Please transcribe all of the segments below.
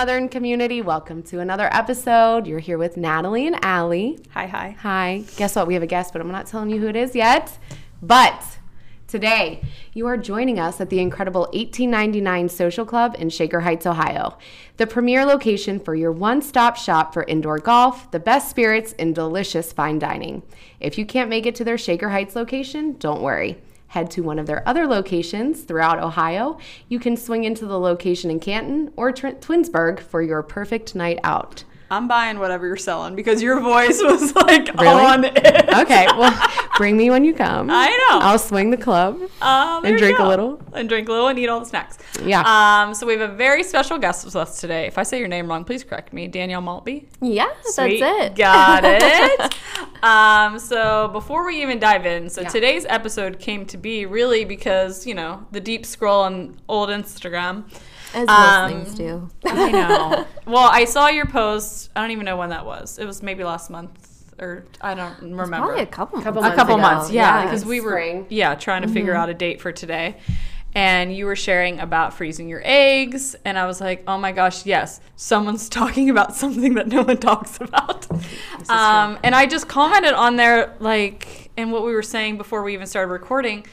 Hello, Mothern community. Welcome to another episode. You're here with Natalie and Allie. Hi, hi. Hi. Guess what? We have a guest, but I'm not telling you who it is yet. But today, you are joining us at the incredible 1899 Social Club in Shaker Heights, Ohio, the premier location for your one stop shop for indoor golf, the best spirits, and delicious fine dining. If you can't make it to their Shaker Heights location, don't worry head to one of their other locations throughout Ohio. You can swing into the location in Canton or Tr- Twinsburg for your perfect night out. I'm buying whatever you're selling because your voice was like Really? on it. Okay, well, bring me when you come. I know. I'll swing the club. There And drink a little. And drink a little and eat all the snacks. Yeah. Um, so we have a very special guest with us today. If I say your name wrong, please correct me. Danielle Maltby. Yeah, Sweet. that's it. Got it. um, so before we even dive in, so Yeah. today's episode came to be really because, you know, the deep scroll on old Instagram. As Um, most things do. I know. well, I saw your post. I don't even know when that was. It was maybe last month or I don't remember. Probably a couple, Couple a months couple ago. months, yeah, Yeah, because we were spring. yeah trying to figure out a date for today, and you were sharing about freezing your eggs, and I was like, oh my gosh, yes, someone's talking about something that no one talks about, um, and I just commented on there like, and what we were saying before we even started recording.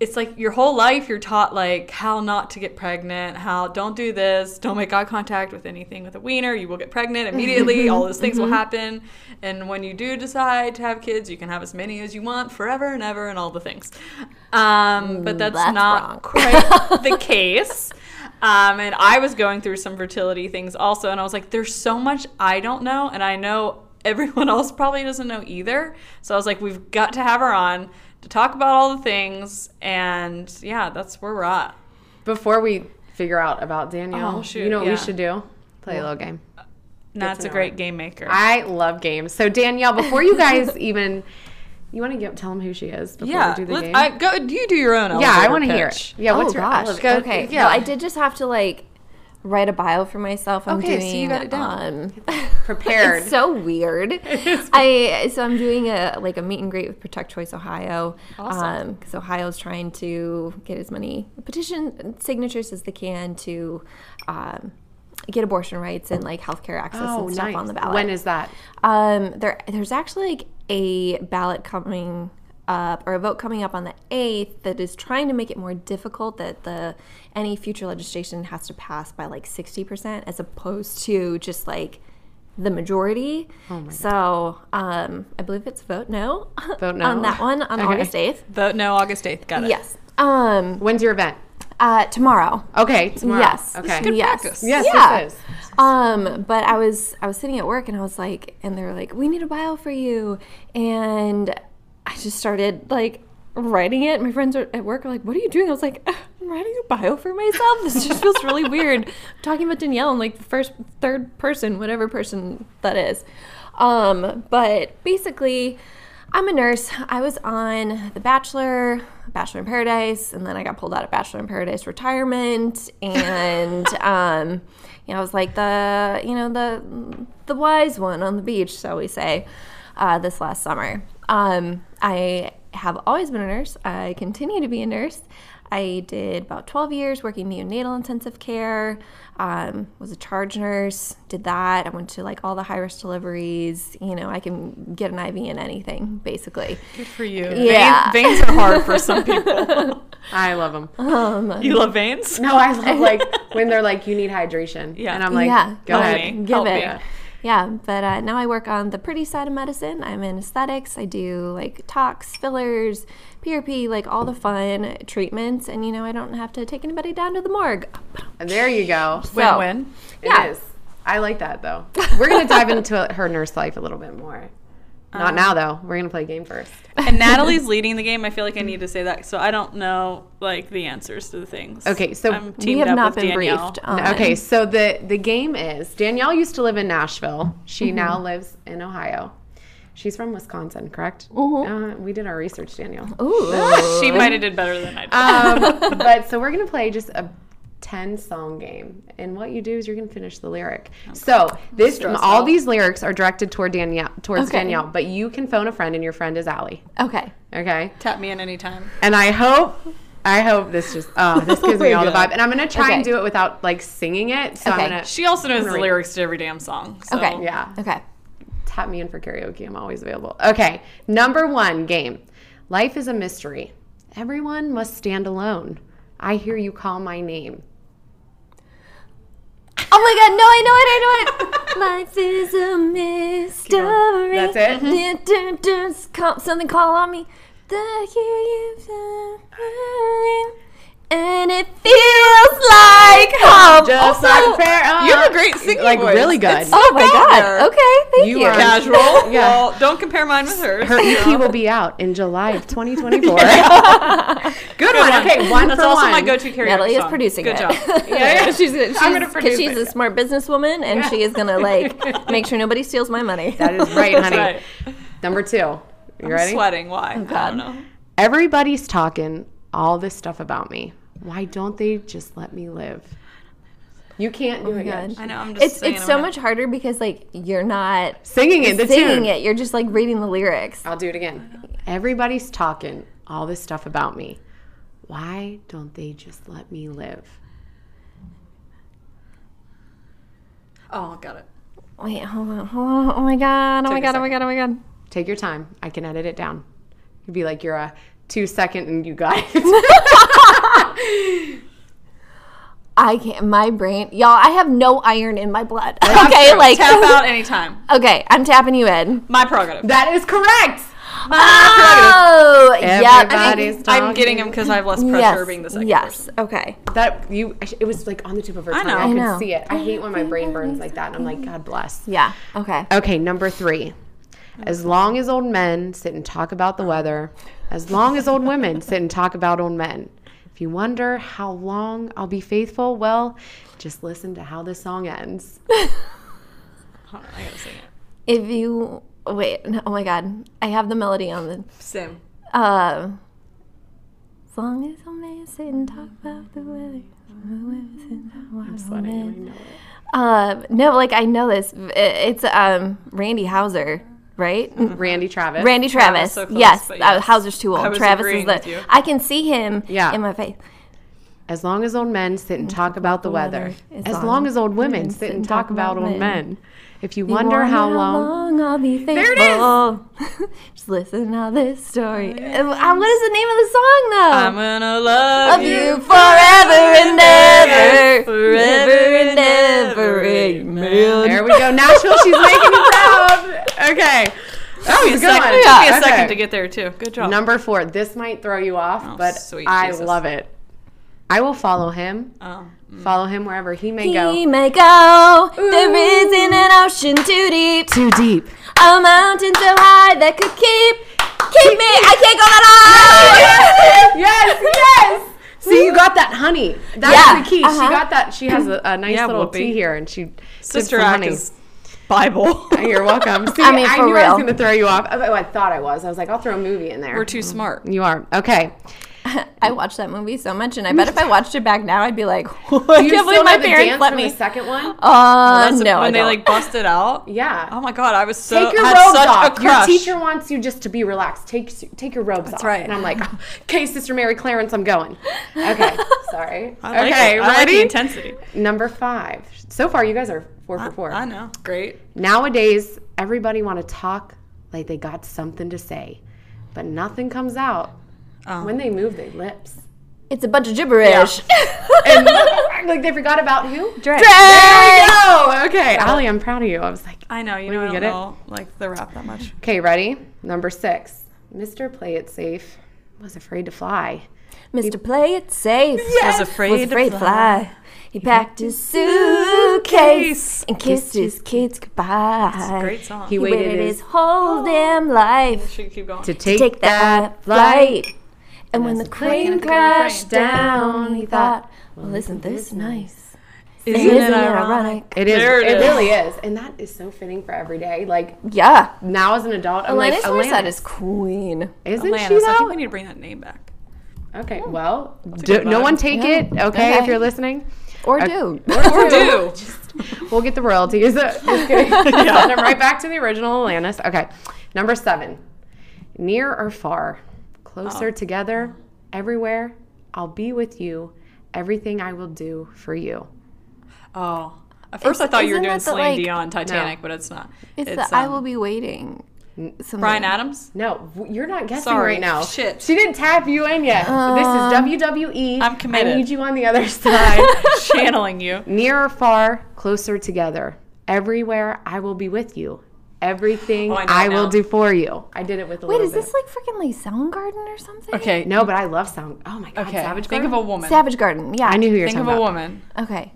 It's like your whole life you're taught like how not to get pregnant, how don't do this, don't make eye contact with anything with a wiener, you will get pregnant immediately, all those things will happen. And when you do decide to have kids, you can have as many as you want forever and ever and all the things. Um, but that's, that's not wrong. quite the case. Um, and I was going through some fertility things also, and I was like, there's so much I don't know, and I know everyone else probably doesn't know either. So I was like, we've got to have her on to talk about all the things, and yeah, that's where we're at. Before we figure out about Danielle, Oh, shoot, you know what yeah. we should do? Play a little game. Uh, Nat's to a great it. game maker. I love games. So Danielle, before you guys even, you want to give, tell them who she is before yeah, we do the let's- game? I, go. You do your own. yeah, I want to hear it. Yeah, what's oh your gosh. elevator- okay. Yeah, Well, I did just have to like write a bio for myself. I'm Okay, doing. so you got it down. Um, prepared. it's so weird. I so I'm doing a like a meet and greet with Protect Choice Ohio. Awesome. because Ohio's trying to get as many petition signatures as they can to. Um, Get abortion rights and like healthcare access oh, and stuff nice. on the ballot. When is that? Um, there, there's actually like a ballot coming up or a vote coming up on the eighth that is trying to make it more difficult that the any future legislation has to pass by like sixty percent as opposed to just like the majority. so um, I believe it's vote no. Vote no. on that one on Okay. August eighth. Vote no, August eighth. Got it. Yes. Um, When's your event? uh, tomorrow. Okay, tomorrow. Yes. Okay. Good yes. practice. Yes, Yeah. this is. Um, but I was I was sitting at work and I was like, and they were like, "We need a bio for you," and I just started like writing it. My friends are at work are like, "What are you doing?" I was like, "I'm writing a bio for myself." This just feels really weird. I'm talking about Danielle in like the first, third person, whatever person that is. Um, but basically. I'm a nurse. I was on The Bachelor, Bachelor in Paradise, and then I got pulled out of Bachelor in Paradise retirement. And um, you know, I was like the you know the the wise one on the beach, shall we say, uh, this last summer. Um, I have always been a nurse. I continue to be a nurse. I did about 12 years working neonatal intensive care. Um, was a charge nurse. Did that. I went to like all the high risk deliveries. You know, I can get an IV in anything, basically. Good for you. Yeah. Veins, veins are hard for some people. I love them. you love veins? No, I love like when they're like, you need hydration. Yeah. And I'm like, Yeah. go Help ahead. me. Give Help it. me. Yeah, but uh, now I work on the pretty side of medicine. I'm in aesthetics. I do like tox, fillers, PRP, like all the fun treatments. And, you know, I don't have to take anybody down to the morgue. And there you go. So- Win-win. It Yeah. is. I like that though. We're gonna dive into her nurse life a little bit more. Not Um, now though. We're gonna play a game first. And Natalie's leading the game. I feel like I need to say that, so I don't know like the answers to the things. Okay, so I'm We have not been Danielle. briefed. On, Okay, so the the game is Danielle used to live in Nashville. She Mm-hmm. now lives in Ohio. She's from Wisconsin, correct? Uh, we did our research, Danielle. Mm-hmm. Ooh. She might have did better than I did. Um, but so we're gonna play just a 10 song game and what you do is you're going to finish the lyric so this Stressed all these lyrics are directed toward danielle towards Okay. danielle but you can phone a friend and your friend is Allie. Okay. okay Tap me in anytime. and i hope I hope this just oh this gives me all the vibe, and I'm gonna try and do it without like singing it. So Okay. I'm gonna She also knows the lyrics to every damn song. So. Okay. Yeah. Okay. tap me in for karaoke. I'm always available. Okay, number one game. Life is a mystery. Everyone must stand alone. I hear you call my name. Oh my god, no, I know it, I know it. Life is a mystery. That's it? Mm-hmm. Call- Something call on me. The you feel- and it feels like home. Just Also- like a pair. You have a great singing like voice. really good. It's Oh my god. there. Okay, thank You you. are- Casual. Yeah. Well, don't compare mine with hers. Her EP will be out in July of 2024. Good one. Okay, one That's for also one. my go-to karaoke Natalie is producing Good it. job. Yeah, yeah. she's she's, I'm gonna because produce she's it. a smart businesswoman and she is gonna like make sure nobody steals my money. That is right, That's honey. right. Number two. You I'm ready? sweating. Why? Oh, I God. don't know. Everybody's talking all this stuff about me. Why don't they just let me live? You can't oh do Oh it yet. I know. I'm just. It's it's so much harder because like you're not Singing it, the singing tune. it. You're just like reading the lyrics. I'll do it again. Everybody's talking all this stuff about me. Why don't they just let me live? Oh, got it. Wait, hold on, hold on. Oh my god. Oh my Take a god. Oh my god. Oh my god. Take your time. I can edit it down. You'd be like you're a two second and you got it. I can't. My brain, y'all. I have no iron in my blood. That's okay, true. like Tap out anytime. okay. I'm tapping you in. My prerogative. that is correct. Ah! Oh, yeah. Everybody's I'm getting him because I have less pressure Yes. being the second yes. person. Okay. That you, it was like on the tip of her I tongue. know. I, I could know. see it. I hate when my brain burns like that, and I'm like, God bless. Yeah. Okay. Okay, number three. As long as old men sit and talk about the weather, as long as old women sit and talk about old men. If you wonder how long I'll be faithful, well, just listen to how this song ends. On, I gotta sing it. If you wait, no, oh my god, I have the melody on the. Sim. Uh, as long as old men sit and talk about the weather. I'm Sweating, I know it. Uh, no, like I know this. It's um Randy Houser, right? Randy Travis. Randy Travis. so close, yes, but Uh. Houser's too old. Travis is the. I can see him Yeah. in my face. As long as old men sit and talk about the weather. As As long long as old women sit and talk about old men. men. If you You wonder how long. I'll be faithful. There it is. Just listen to this story. Uh, what is the name of the song though? I'm gonna love Love you. you forever and ever, Forever forever and and ever. ever. Amen. There we go. Nashville, she's making me proud. Okay. That was a good Second, one. Took me a Yeah, second to get there too. Good job. Number four. This might throw you off, Oh, but sweet I Jesus. love it. I will follow him. Oh. Follow him wherever he may He go. He may go. There isn't an ocean too deep, Too deep. a mountain so high that could keep keep me. I can't go that high. yes, yes. See, you got that honey. That's Yeah, the key. She uh-huh. got that. She has a, a nice Yeah, little Whoopi. tea here, and she Sister Act honey. is Bible. You're welcome. See, I mean, for knew I was going to throw you off. Oh, I thought I was. I was like, I'll throw a movie in there. We're too smart. you are okay. I watched that movie so much, and I bet if I watched it back now, I'd be like, I Do you can't believe my parents dance let from me. the second one? Uh, That's no, I when they don't. like busted out. Yeah. Oh my god, I was so take your had robes such off. a Your teacher wants you just to be relaxed. Take take your robes off. That's right. And I'm like, okay, Sister Mary Clarence, I'm going. Okay, sorry. I like okay, it. I like ready? the intensity. Number five. So far, you guys are four for four. I know. Great. Nowadays, everybody want to talk like they got something to say, but nothing comes out Oh. when they move their lips. It's a bunch of gibberish. And like they forgot about who? Drag. There we go. Okay, Allie, I'm proud of you. I was like, I know. You Wait, know, I you don't get it? know like the rap that much. okay, ready? Number six. Mr. Play It Safe was afraid to fly. Mr. Play It Safe Was afraid was to afraid to fly. fly. He packed his suitcase and kissed his kids goodbye. Great song. He He waited waited his- his whole damn life Should keep going. To to take, take that flight. And when the crane crane crashed crashed down, he thought, well, isn't this nice? Isn't, Isn't it it ironic? ironic? It is. There It, it is. really is, and that is so fitting for every day. Like Yeah. now as an adult, I'm Alanis like, Morissette Alanis, is queen. isn't Alanis, she I think though? we need to bring that name back. Okay, well, do, no one take Yeah. it, okay, Okay. if you're listening. Or do. Or do. We'll get the royalties. Just kidding. Send them right back to the original Alanis. Okay, number seven. Near or far, closer Oh. together, everywhere, I'll be with you. Everything I will do for you. Oh. At first, I thought you were doing that the, Celine like- Dion Titanic, but it's not. It's, the I um, will be waiting. Something. Bryan Adams. No, you're not guessing Sorry. right now. Shit. She didn't tap you in yet. this is um, WWE. I'm committed. I need you on the other side. channeling you. Near or far, closer together. Everywhere I will be with you. Everything Oh, I know I, it will do for you. I did it with a Wait, little is bit. this like freaking like Soundgarden or something? Okay. No, but I love sound. Oh my god, Okay. Savage Think of a woman. Savage Garden. Yeah. I knew who you're Think talking of a about. woman. Okay.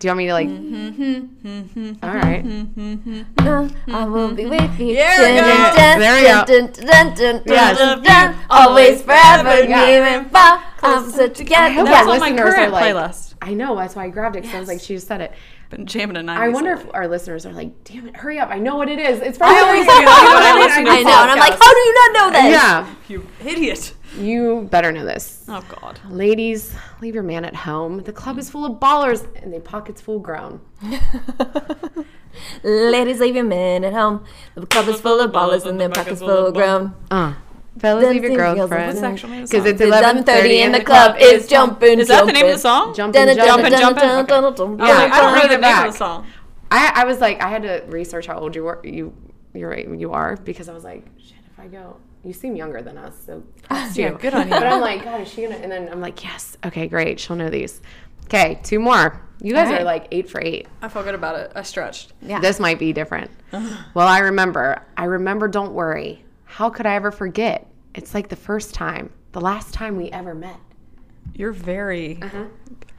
Do you want me to like? Mm-hmm. All right. Uh, I will be with you. Yeah, Dun, go. dun, dun, There we go. dun, dun, dun, dun, Yes. dun, dun, Always, forever, Yeah. near and far. Opposite together. hope That's our on my current like- playlist. I know that's why I grabbed it because I was like, she just said it. Been jamming a 90s. I wonder if our listeners are like, damn it, hurry up! I know what it is. It's probably I always always do I listen to I know, and I'm like, how do you not know this? Yeah, You idiot. You better know this. Oh, God. Ladies, leave your man at home. The club is full of ballers and their pockets full grown. Ladies, leave your men at home. The club is full of ballers and their pockets full of grown. Uh, fellas, leave your girlfriend. What's the actual name of the Because it's It's 11:30 and the club is jumping. Is that the name of the song? Jumping, Dun, dun, jumping. jumping, Yeah, I, don't- know the name of the song. I, I was like, I had to research how old you were. You, you're right, you are because I was like, shit, if I go, you seem younger than us, so props to Yeah, you. good on you. But I'm like, God, is she gonna? And then I'm like, yes, okay, great, she'll know these. Okay, two more. You guys Alright. are like eight for eight. I felt good about it. I stretched. Yeah. This might be different. well, I remember. I remember. Don't worry. How could I ever forget? It's like the first time, the last time we ever met. You're very. Uh-huh.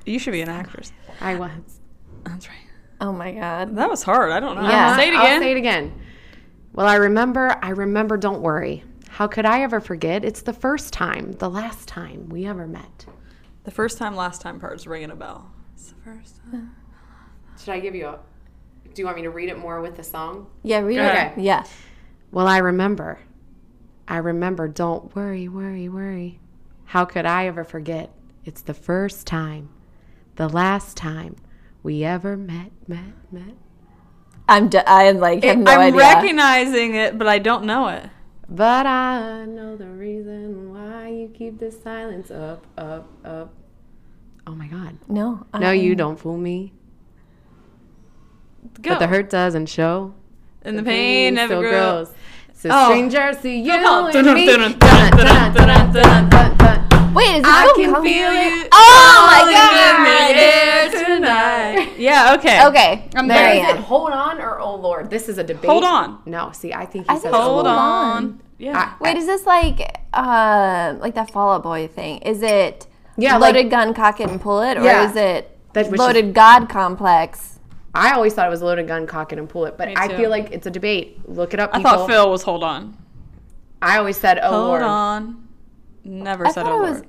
You should be an actress. I was. That's right. Oh my god. That was hard. I don't know. Yeah. Say it I'll again. say it again. Well, I remember. I remember. Don't worry. How could I ever forget? It's the first time, the last time we ever met. The first time, last time part's ringing a bell. It's the first time. Should I give you a? Do you want me to read it more with the song? Yeah, read Go it. Yeah. Well, I remember. I remember. Don't worry, worry, worry. How could I ever forget? It's the first time, the last time we ever met, met, met. I'm d- I am like have It- no I'm idea. recognizing it, but I don't know it. But I know the reason why you keep this silence up, up, up. Oh my God. no. No, I- you don't fool me. Go. But the hurt doesn't show. and the pain never still grows. So Oh. strangers to you and me. Wait, is it I can feel you. Oh my god! tonight. Yeah. Okay. Okay. I'm now, there. Is it hold on or oh lord? This is a debate. Hold on. No. See, I think he I says hold, hold on. on. Yeah. I, Wait, is this like uh like that Fall Out Boy thing? Is it yeah, loaded like, gun, cock it and pull it, or yeah. is it that, loaded is, God complex? I always thought it was loaded gun, cock it and pull it, but I feel like it's a debate. Look it up. People. I thought Phil was hold on. I always said, "Oh Hold Lord. on." Never I said thought it was- Lord.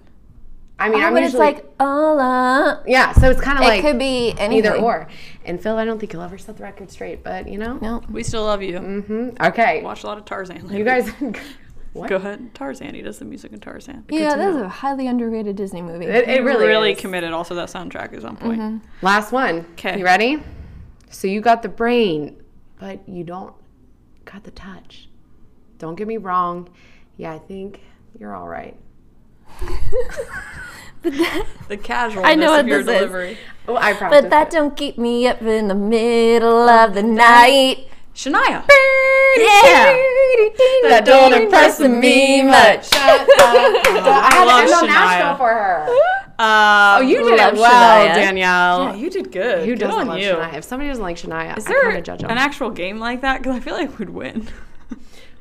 I mean, Oh, I'm but it's like oh, uh, yeah. So it's kind of it like it could be anything. either or. And Phil, I don't think he'll ever set the record straight, but you know. No. We still love you. hmm Okay, Watch a lot of Tarzan. you guys. what? Go ahead. Tarzan. He does the music in Tarzan. Yeah, to that's a highly underrated Disney movie. It, it really, really is. committed. Also, that soundtrack is on point. Last one. Okay, You ready? So you got the brain, but you don't got the touch. Don't get me wrong. Yeah, I think you're all right. The casual I know of what your this is. delivery. Oh, I but that it. don't keep me up in the middle of the night. Shania. Yeah. that don't impress me much. I had love to end Shania. Nashville for her. Uh, Oh, you did Love it well, Shania. Danielle. Yeah, you did good. Who Good doesn't on love you. Shania? If somebody doesn't like Shania, Is I there kind of judge them. an actual game like that? Because I feel like we'd win.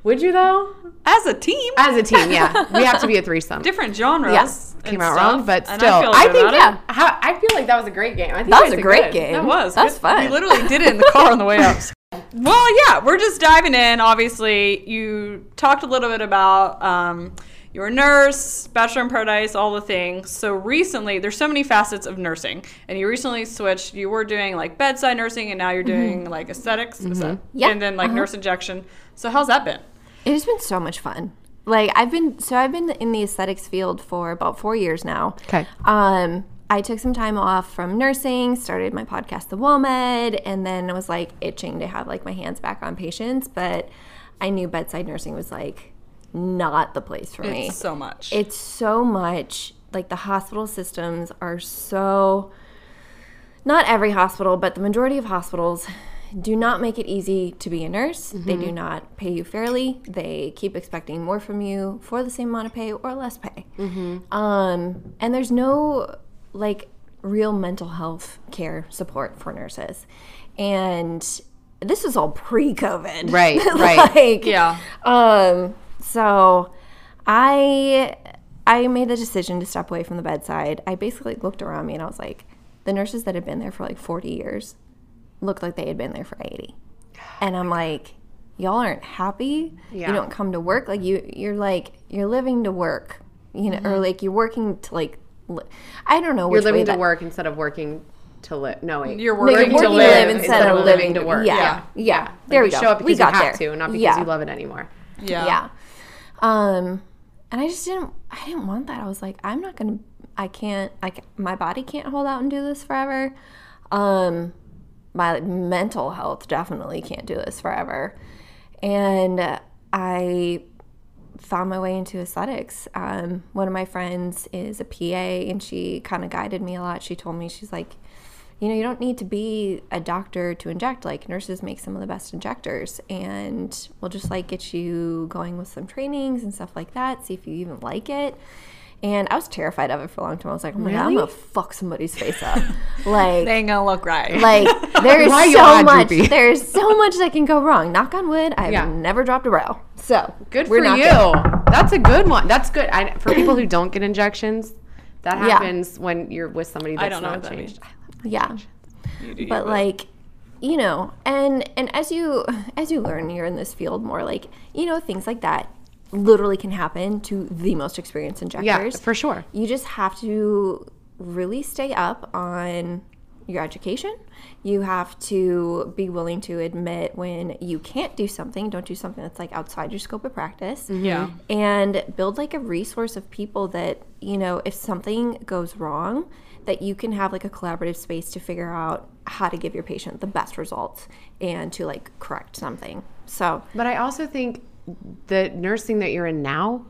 Would you though? As a team. As a team, yeah, we have to be a threesome. different genres. Yes. and Came out stuff, wrong, but still, I, feel I, think yeah. How, I feel like that was a great game. I think That was a great good. game. That was. That's Good- fun. We literally did it in the car on the way up. Well, yeah, we're just diving in. Obviously, you talked a little bit about um, you're nurse, Bachelor in Paradise, all the things. So recently, there's so many facets of nursing, and you recently switched. You were doing like bedside nursing, and now you're doing like aesthetics, is that? Yeah, and then like uh-huh. nurse injection. So how's that been? It has been so much fun. Like I've been so I've been in the aesthetics field for about four years now. Okay. Um, I took some time off from nursing, started my podcast, The WOMED, and then I was like itching to have like my hands back on patients, but I knew bedside nursing was like not the place for me. It's so much. It's so much like the hospital systems are so not every hospital, but the majority of hospitals do not make it easy to be a nurse. They do not pay you fairly. They keep expecting more from you for the same amount of pay or less pay. Um, and there's no like real mental health care support for nurses. And this is all pre-COVID, Right, right. like, Yeah. um, so I I made the decision to step away from the bedside. I basically looked around me and I was like, the nurses that had been there for like 40 years looked like they had been there for 80. And I'm like, y'all aren't happy. Yeah. You don't come to work like you you're like you're living to work, you know, or like you're working to like li- I don't know You're living to that- work instead of working to live. No, wait. You're No, you're working working to live instead of living to work. Yeah. Yeah. Yeah. Like, There we you go. show up We got you have there. to, not because Yeah. you love it anymore. Yeah. yeah um and i just didn't i didn't want that i was like i'm not gonna i can't i ca- my body can't hold out and do this forever um my mental health definitely can't do this forever and i found my way into aesthetics um, one of my friends is a pa and she kind of guided me a lot she told me she's like you know, you don't need to be a doctor to inject. Like nurses make some of the best injectors, and we'll just like get you going with some trainings and stuff like that. See if you even like it. And I was terrified of it for a long time. I was like, oh my god, I'm gonna fuck somebody's face up. like, They ain't gonna look right. like there's so much. droopy? There's so much that can go wrong. Knock on wood. I've Yeah. never dropped a brow. So Good we're for not you. there. That's a good one. That's good. I, for people who don't get injections, that Yeah. happens when you're with somebody that's I don't know not that changed. Yeah. You do you, but like you know and and as you as you learn you're in this field more like you know things like that literally can happen to the most experienced injectors Yeah, for sure. you just have to really stay up on your education you have to be willing to admit when you can't do something don't do something that's like outside your scope of practice Yeah. and build like a resource of people that you know if something goes wrong that you can have like a collaborative space to figure out how to give your patient the best results and to like correct something so But I also think the nursing that you're in now,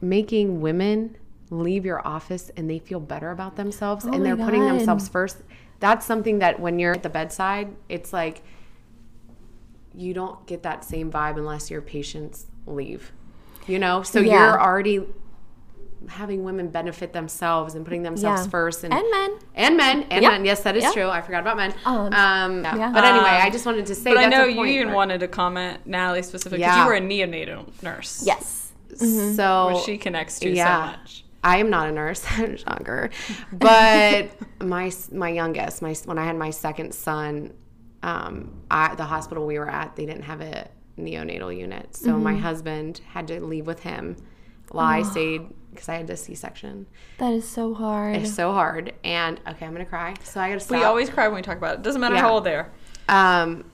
making women leave your office and they feel better about themselves and Oh my they're putting themselves first. That's something that when you're at the bedside, it's like you don't get that same vibe unless your patients leave. You know? So Yeah. you're already having women benefit themselves and putting themselves Yeah. first and and men and men and Yep. men. Yes, that is Yep. true. I forgot about men. Um, Um, yeah. But anyway, Um, I just wanted to say. But I know a you even where- wanted to comment, Natalie specifically, because Yeah. you were a neonatal nurse. yes So Which she connects to yeah. so much. I am not a nurse, I'm younger, But my my youngest, my when I had my second son, um, I, the hospital we were at, they didn't have a neonatal unit, so my husband had to leave with him while I stayed because I had a C section. that is so hard It's so hard, and okay, I'm gonna cry, so I gotta stop. We always cry when we talk about it. Doesn't matter Yeah. how old they are. um,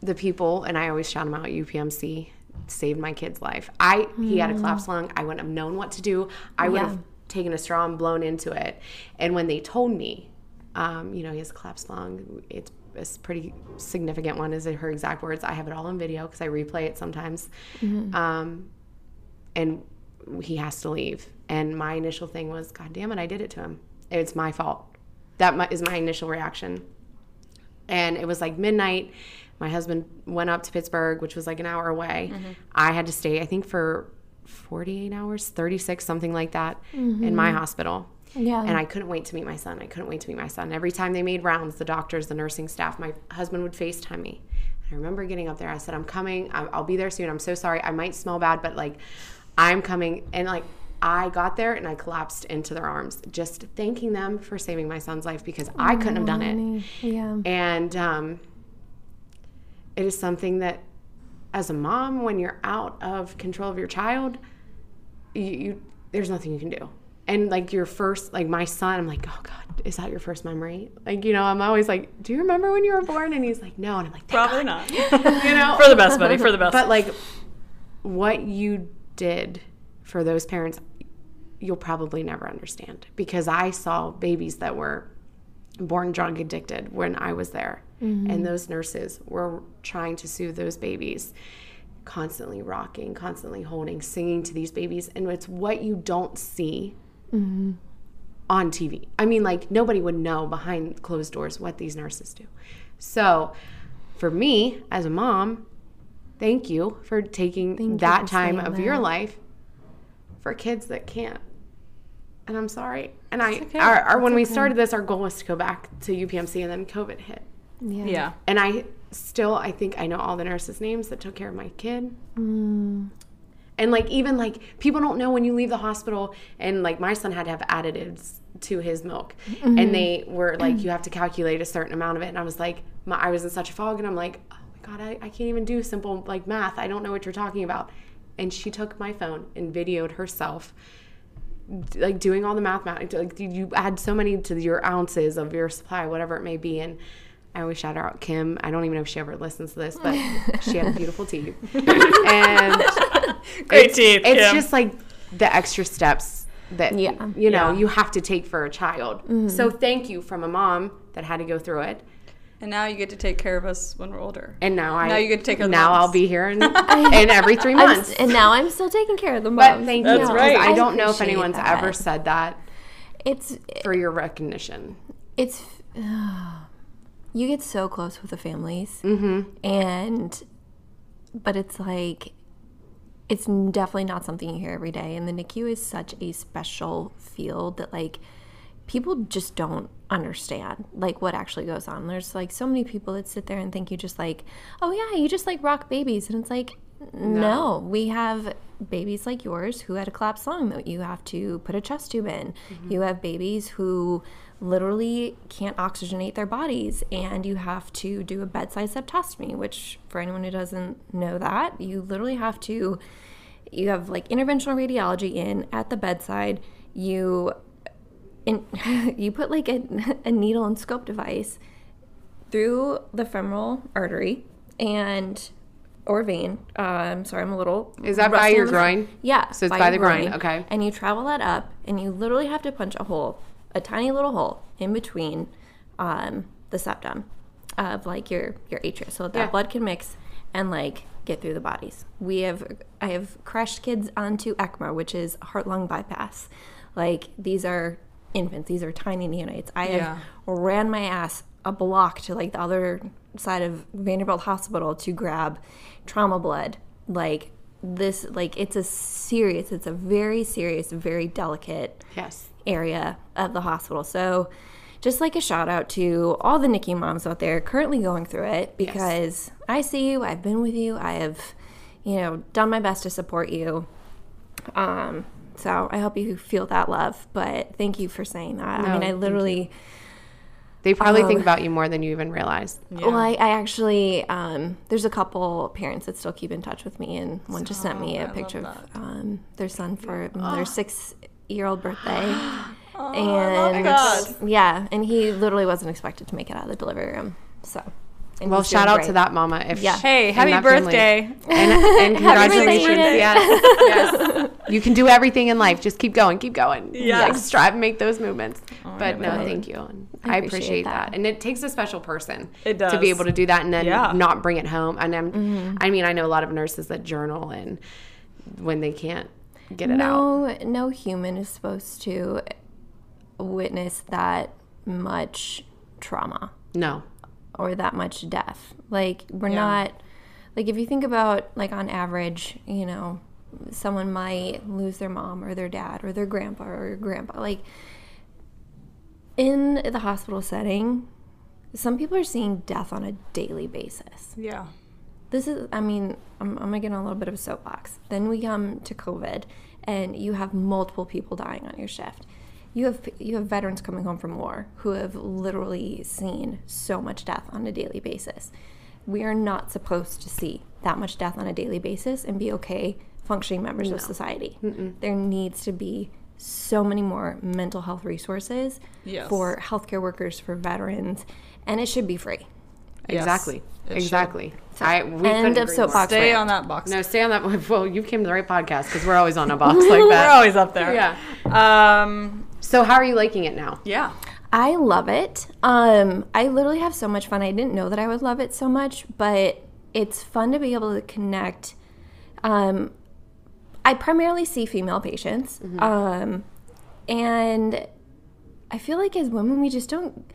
the people, and I always shout them out. UPMC saved my kid's life. I he had a collapsed lung. I wouldn't have known what to do. I would Yeah. have taken a straw and blown into it. And when they told me, um, you know, he has a collapsed lung, it's it's a pretty significant one. Is her exact words? I have it all on video because I replay it sometimes. Um, and he has to leave. And my initial thing was, God damn it, I did it to him. It's my fault. That is my initial reaction and it was like midnight. My husband went up to Pittsburgh, which was like an hour away. Mm-hmm. I had to stay, I think, for 48 hours, 36, something like that, in mm-hmm. my hospital. Yeah. And I couldn't wait to meet my son. I couldn't wait to meet my son. Every time they made rounds, the doctors, the nursing staff, my husband would FaceTime me. I remember getting up there. I said, I'm coming. I'll be there soon. I'm so sorry. I might smell bad, but like, I'm coming. And like, I got there and I collapsed into their arms, just thanking them for saving my son's life because I couldn't have done it. yeah And um, it is something that, as a mom, when you're out of control of your child, you, you there's nothing you can do. And like your first, like my son, I'm like, oh God, is that your first memory? Like, you know, I'm always like, do you remember when you were born? And he's like, no. And I'm like, "Thank Probably God." not. You know, for the best, buddy. For the best. but like what you did for those parents, you'll probably never understand because I saw babies that were born drug addicted when I was there. Mm-hmm. And those nurses were trying to soothe those babies, constantly rocking, constantly holding, singing to these babies. And it's what you don't see mm-hmm. on TV. I mean, like nobody would know behind closed doors what these nurses do. So, for me as a mom, thank you for taking you that for time saying of your life for kids that can't. And I'm sorry. And I, okay. our, our, when we started this, our goal was to go back to UPMC, and then COVID hit. Yeah. Yeah. And I still, I think I know all the nurses' names that took care of my kid. Mm. And like even like people don't know when you leave the hospital, and like my son had to have additives to his milk, Mm-hmm. and they were like you have to calculate a certain amount of it, and I was like, my, I was in such a fog, and I'm like, oh my god, I, I can't even do simple like math. I don't know what you're talking about. And she took my phone and videoed herself like doing all the math. like you- add so many to your ounces of your supply whatever it may be and i always shout out kim i don't even know if she ever listens to this but she had beautiful teeth and Great it's, teeth, it's Kim. just like the extra steps that Yeah. Mm-hmm. you know Yeah. you have to take for a child so thank you from a mom that had to go through it And now you get to take care of us when we're older. and now i Now you get to take care of now moms. i'll be here in, in every 3 I'm months and now I'm still taking care of the but moms. thank That's you 'cause right. i I don't know if anyone's that. ever said that It's for your recognition it's you get so close with the families mm-hmm. and but it's like it's definitely not something you hear every day and the nicu is such a special field that like people just don't understand like what actually goes on. There's like so many people that sit there and think you just like oh yeah you just like rock babies. And it's like no, we have babies like yours who had a collapsed lung that you have to put a chest tube in. Mm-hmm. You have babies who literally can't oxygenate their bodies and you have to do a bedside septostomy, which for anyone who doesn't know that, you literally have to you have like interventional radiology in at the bedside. You in, you put like a, a needle and scope device through the femoral artery and or vein. Um, sorry, I'm a little. Is that by your groin? Yeah. So it's by your the groin, okay. And you travel that up, and you literally have to punch a hole, a tiny little hole in between um, the septum of like your your atria, so that, Yeah. blood can mix and like get through the bodies. We have I have crashed kids onto ECMO, which is heart lung bypass. Like these are infants; these are tiny neonates. I have ran my ass a block to like the other side of Vanderbilt Hospital to grab trauma blood. Like this, like it's a serious, it's a very serious, very delicate yes area of the hospital. So, just like a shout out to all the NICU moms out there currently going through it because I see you, I've been with you, I have, you know, done my best to support you. Um, so I hope you feel that love. But thank you for saying that. I mean, I literally. they probably think Oh. about you more than you even realize Well, I, I actually, um, there's a couple parents that still keep in touch with me, and one just sent me Oh, a I picture of um, their son for Oh. their six year old birthday. Oh, and God. yeah, and he literally wasn't expected to make it out of the delivery room. So, and well shout out great. to that mama if Yeah. Hey, and happy that family. birthday. and, and congratulations birthday. yes yes you can do everything in life just keep going keep going Yes. like strive and make those movements but no God. thank you and I i appreciate appreciate that. that. and it takes a special person It does. to be able to do that and then Yeah. not bring it home and I'm, Mm-hmm. i mean i know a lot of nurses that journal and when they can't get it out no, no human is supposed to witness that much trauma. no or that much death. Like we're Yeah. not like if you think about like on average, you know, someone might lose their mom or their dad or their grandpa or grandpa. Like in the hospital setting, some people are seeing death on a daily basis. Yeah. This is, I mean, I'm, I'm gonna get on a little bit of a soapbox. Then we come to COVID, and you have multiple people dying on your shift. You have you have veterans coming home from war who have literally seen so much death on a daily basis. We are not supposed to see that much death on a daily basis and be okay functioning members of society. There needs to be so many more mental health resources Yes. for healthcare workers, for veterans, and it should be free. Yes, exactly it should. exactly i we End couldn't of agree more. soapbox. Stay rant. on that box. no stay on that well you came to the right podcast because we're always on a box like that. We're always up there. yeah Um, so how are you liking it now yeah. I love it. Um, I literally have so much fun. I didn't know that I would love it so much, but it's fun to be able to connect. Um, I primarily see female patients, um, And I feel like as women, we just don't,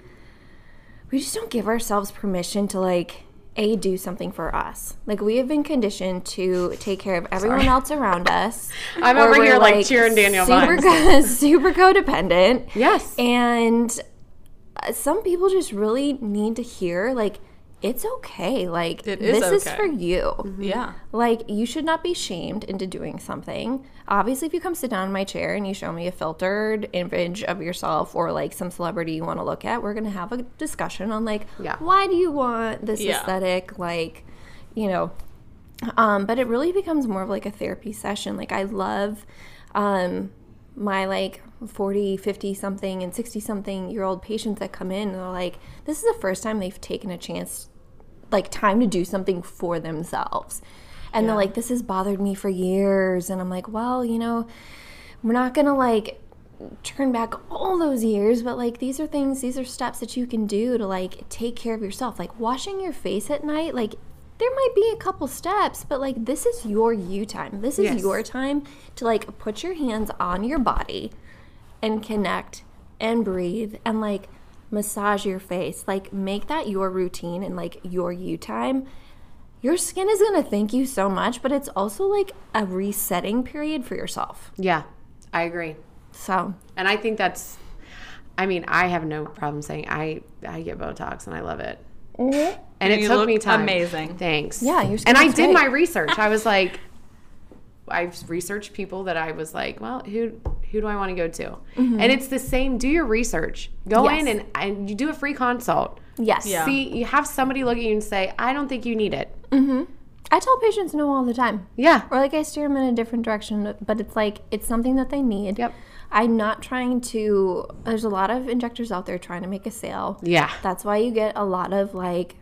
we just don't give ourselves permission to like, a do something for us. Like we have been conditioned to take care of everyone else around us. I'm over here, like, cheering Daniel. super, co- super codependent. Yes. And uh, some people just really need to hear like it's okay. Like is this is for you. Yeah. Like you should not be shamed into doing something. Obviously, if you come sit down in my chair and you show me a filtered image of yourself or like some celebrity you want to look at, we're gonna have a discussion on like Yeah. why do you want this Yeah. aesthetic? Like, you know, um, but it really becomes more of like a therapy session. Like I love um, my like 40, 50 something and 60 something year old patients that come in and they're like, this is the first time they've taken a chance, like time to do something for themselves. And they're like, this has bothered me for years. And I'm like, well, you know, we're not gonna like turn back all those years, but like these are things, these are steps that you can do to like take care of yourself. Like washing your face at night, like there might be a couple steps, but like this is your you time. This is Yes. your time to like put your hands on your body and connect and breathe and like massage your face. Like make that your routine and like your you time. Your skin is going to thank you so much, but it's also like a resetting period for yourself. Yeah, I agree. So, And I think that's, I mean, I have no problem saying I, I get Botox and I love it. Mm-hmm. And it And you took look me time. amazing. Thanks. Yeah, your skin And I looks did great. my research. I was like, I've researched people that I was like, well, who who do I want to go to? And it's the same. Do your research. Go Mm-hmm. Yes. in and, and you do a free consult. yes. Yeah. See, you have somebody look at you and say, I don't think you need it. I tell patients no all the time. Yeah. Or like I steer them in a different direction, but it's like it's something that they need. Yep. I'm not trying to. There's a lot of injectors out there trying to make a sale. Yeah. That's why you get a lot of like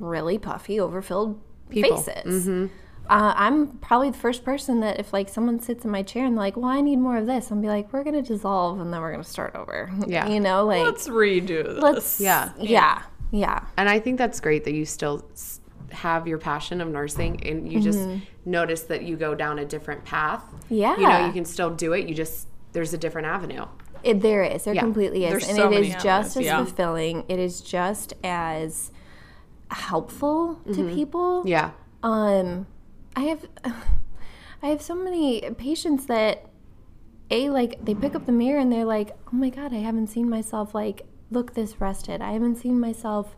really puffy, overfilled People. faces. Uh, I'm probably the first person that if like someone sits in my chair and they're like, "Well, I need more of this," I'm be like, "We're gonna dissolve and then we're gonna start over." Yeah. you know, like Let's redo this. let's Yeah. yeah, yeah. And I think that's great that you still have your passion of nursing and you just notice that you go down a different path. Yeah. You know, you can still do it. You just, there's a different avenue. It, there is. There Yeah. completely is. There's and so it many is just as yeah. fulfilling. It is just as helpful to people. Yeah. Um I have I have so many patients that a like they pick up the mirror and they're like, "Oh my god, I haven't seen myself like look this rested. I haven't seen myself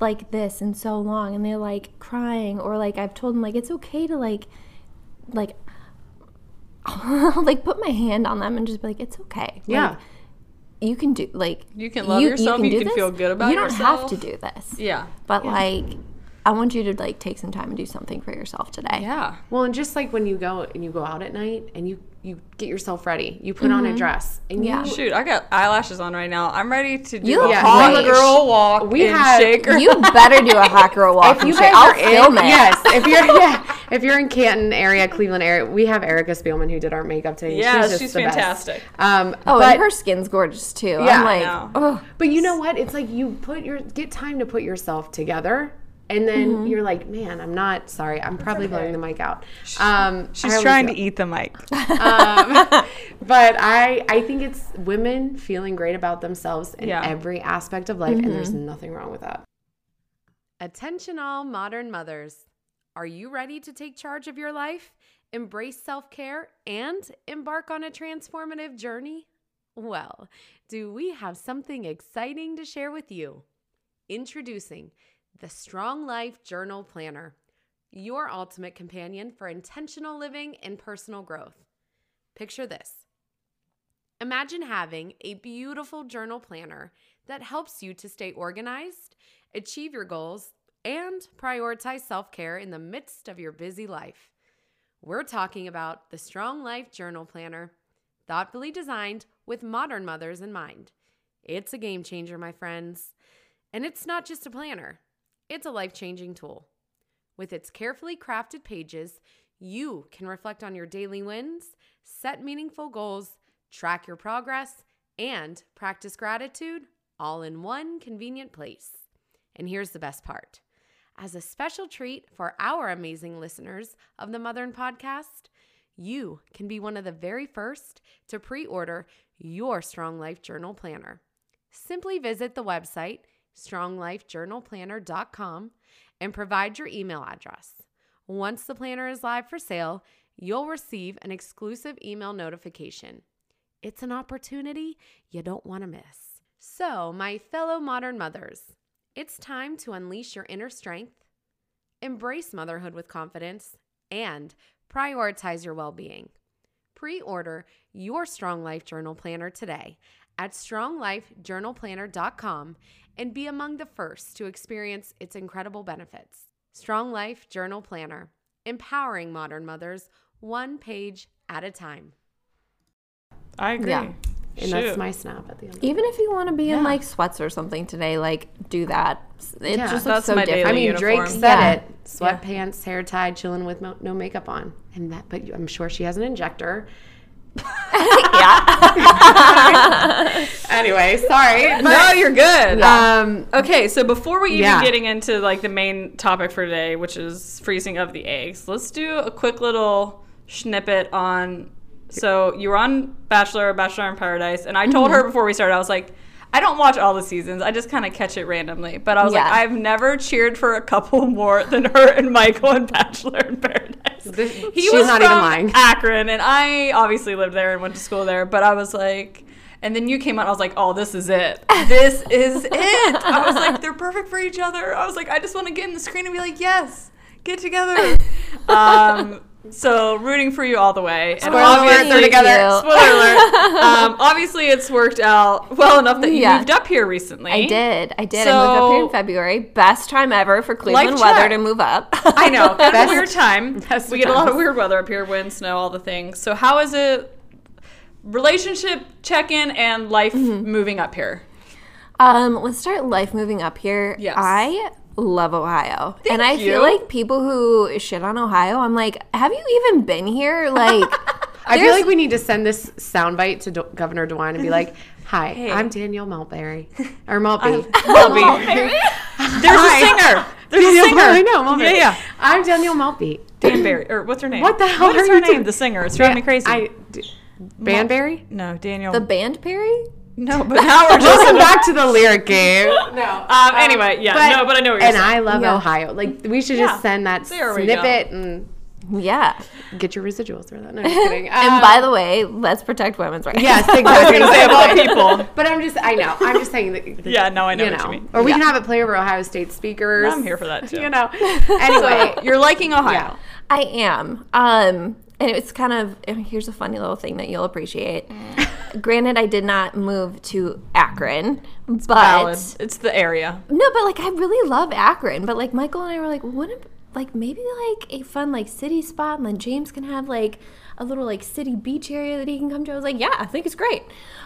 like this in so long." And they're like crying or like I've told them like it's okay to like like like put my hand on them and just be like, "It's okay." Yeah. Like, you can do like You can love yourself, you can this. feel good about You don't have to do this. yeah. But like I want you to like take some time and do something for yourself today. Yeah. Well, and just like when you go and you go out at night and you you get yourself ready, you put on a dress and Yeah. you Shoot, I got eyelashes on right now. I'm ready to do You a look hot great. girl walk We and have- shake her. You better do a hot girl walk. if you and guys shit. I'll are in, it. yes, if you're yeah, if you're in Canton area, Cleveland area, we have Erica Spielman who did our makeup today. and Yeah, just she's the best. fantastic. Um, Oh, but and her skin's gorgeous too. Yeah, I'm like, oh, But you know what? It's like you put your get time to put yourself together, and then Mm-hmm. you're like, man, I'm not sorry. I'm probably blowing the mic out. Um, She's trying to eat the mic. Um, but I I think it's women feeling great about themselves in Yeah. every aspect of life, and there's Mm-hmm. nothing wrong with that. Attention, all modern mothers. Are you ready to take charge of your life, embrace self care, and embark on a transformative journey? Well, do we have something exciting to share with you? Introducing the Strong Life Journal Planner, your ultimate companion for intentional living and personal growth. Picture this. Imagine having a beautiful journal planner that helps you to stay organized, achieve your goals, and prioritize self care in the midst of your busy life. We're talking about the Strong Life Journal Planner, thoughtfully designed with modern mothers in mind. It's a game changer, my friends. And it's not just a planner, it's a life changing tool. With its carefully crafted pages, you can reflect on your daily wins, set meaningful goals, track your progress, and practice gratitude all in one convenient place. And here's the best part as a special treat for our amazing listeners of the Modern Podcast, you can be one of the very first to pre order your Strong Life Journal Planner. Simply visit the website stronglifejournalplanner.com and provide your email address. Once the planner is live for sale, you'll receive an exclusive email notification. It's an opportunity you don't want to miss. So, my fellow modern mothers, it's time to unleash your inner strength, embrace motherhood with confidence, and prioritize your well being. Pre order your Strong Life Journal Planner today at stronglifejournalplanner.com and be among the first to experience its incredible benefits. Strong Life Journal Planner, empowering modern mothers one page at a time. I agree. Yeah. And Shoot. that's my snap at the end. Even if you want to be Yeah. in like sweats or something today, like do that. It Yeah. just looks That's so different. I daily mean, Drake said Yeah. it: sweatpants, hair tied, chilling with mo- no makeup on, and that. But I'm sure she has an injector. anyway, sorry. no, you're good. Um, Okay, so before we even Yeah. getting into like the main topic for today, which is freezing of the eggs, let's do a quick little snippet on. So you were on Bachelor, Bachelor in Paradise, and I told her before we started, I was like, I don't watch all the seasons. I just kind of catch it randomly. But I was like, I've never cheered for a couple more than her and Michael and Bachelor in Paradise. This- He she's was not even from lying. Akron, and I obviously lived there and went to school there. But I was like, and then you came out. I was like, oh, this is it. This is it. I was like, they're perfect for each other. I was like, I just want to get in the screen and be like, yes, get together. Um, so rooting for you all the way. And Spoiler alert, they're together. Spoiler alert. Um, obviously, it's worked out well enough that you Yeah. moved up here recently. I did. I did. I moved up here in February. Best time ever for Cleveland weather to move up. I know. Kind Best- weird time. best we get a lot of weird weather up here, wind, snow, all the things. So how is it relationship check-in and life Mm-hmm. moving up here? Um, let's start life moving up here. Yes. I love Ohio. and I you. feel like people who shit on Ohio, I'm like, have you even been here? Like I feel like we need to send this soundbite to Do- Governor DeWine and be like, "Hi, Hey. I'm Danielle Maltberry, or Maltby." There's a singer. There's a Danielle- singer. I know, Maltby. Yeah, yeah. I'm Danielle Maltby. Danbury, or what's her name? What the hell What is her name? doing? The singer. It's driving me crazy. I, d- Banbury. no, Daniel. the band Perry? No, but now we're just. Welcome back to the lyric game. No. Um, anyway, yeah, no, but I know what you're and saying. I love Yeah. Ohio. Like we should Yeah. just send that There snippet and Yeah. get your residuals for that. No, just kidding. And Um, by the way, let's protect women's rights. Yes, I was exactly. gonna say of all people. But I'm just, I know, I'm just saying that. Yeah, no, I know you what know, you mean. or we Yeah. can have it play over Ohio State speakers. I'm here for that too. You know. Anyway, So you're liking Ohio. yeah. I am. Um, and it's kind of here's a funny little thing that you'll appreciate. Granted, I did not move to Akron, but Valid. It's the area. no, but like I really love Akron. But like Michael and I were like, what if like maybe like a fun like city spot, and then James can have like a little like city beach area that he can come to. I was like, yeah, I think it's great.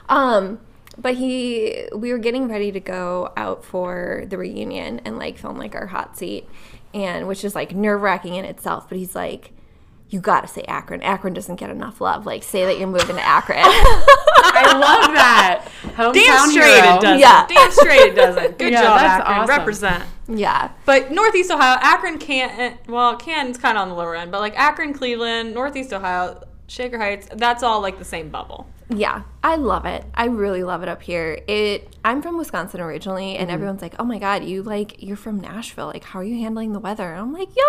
Um, but he, we were getting ready to go out for the reunion and like film like our hot seat, and which is like nerve wracking in itself. But he's like. You gotta say Akron. Akron doesn't get enough love. Like, say that you're moving to Akron. I love that. Hometown Damn straight hero. it doesn't. Yeah. Damn straight it doesn't. Good Yeah, job, that's Akron. awesome. Represent. yeah. But Northeast Ohio, Akron can't. Well, Canton's kind of on the lower end, but like Akron, Cleveland, Northeast Ohio, Shaker Heights, that's all like the same bubble. Yeah, I love it. I really love it up here. It I'm from Wisconsin originally and mm-hmm. everyone's like, "Oh my god, you like you're from Nashville. Like how are you handling the weather?" And I'm like, "Yo,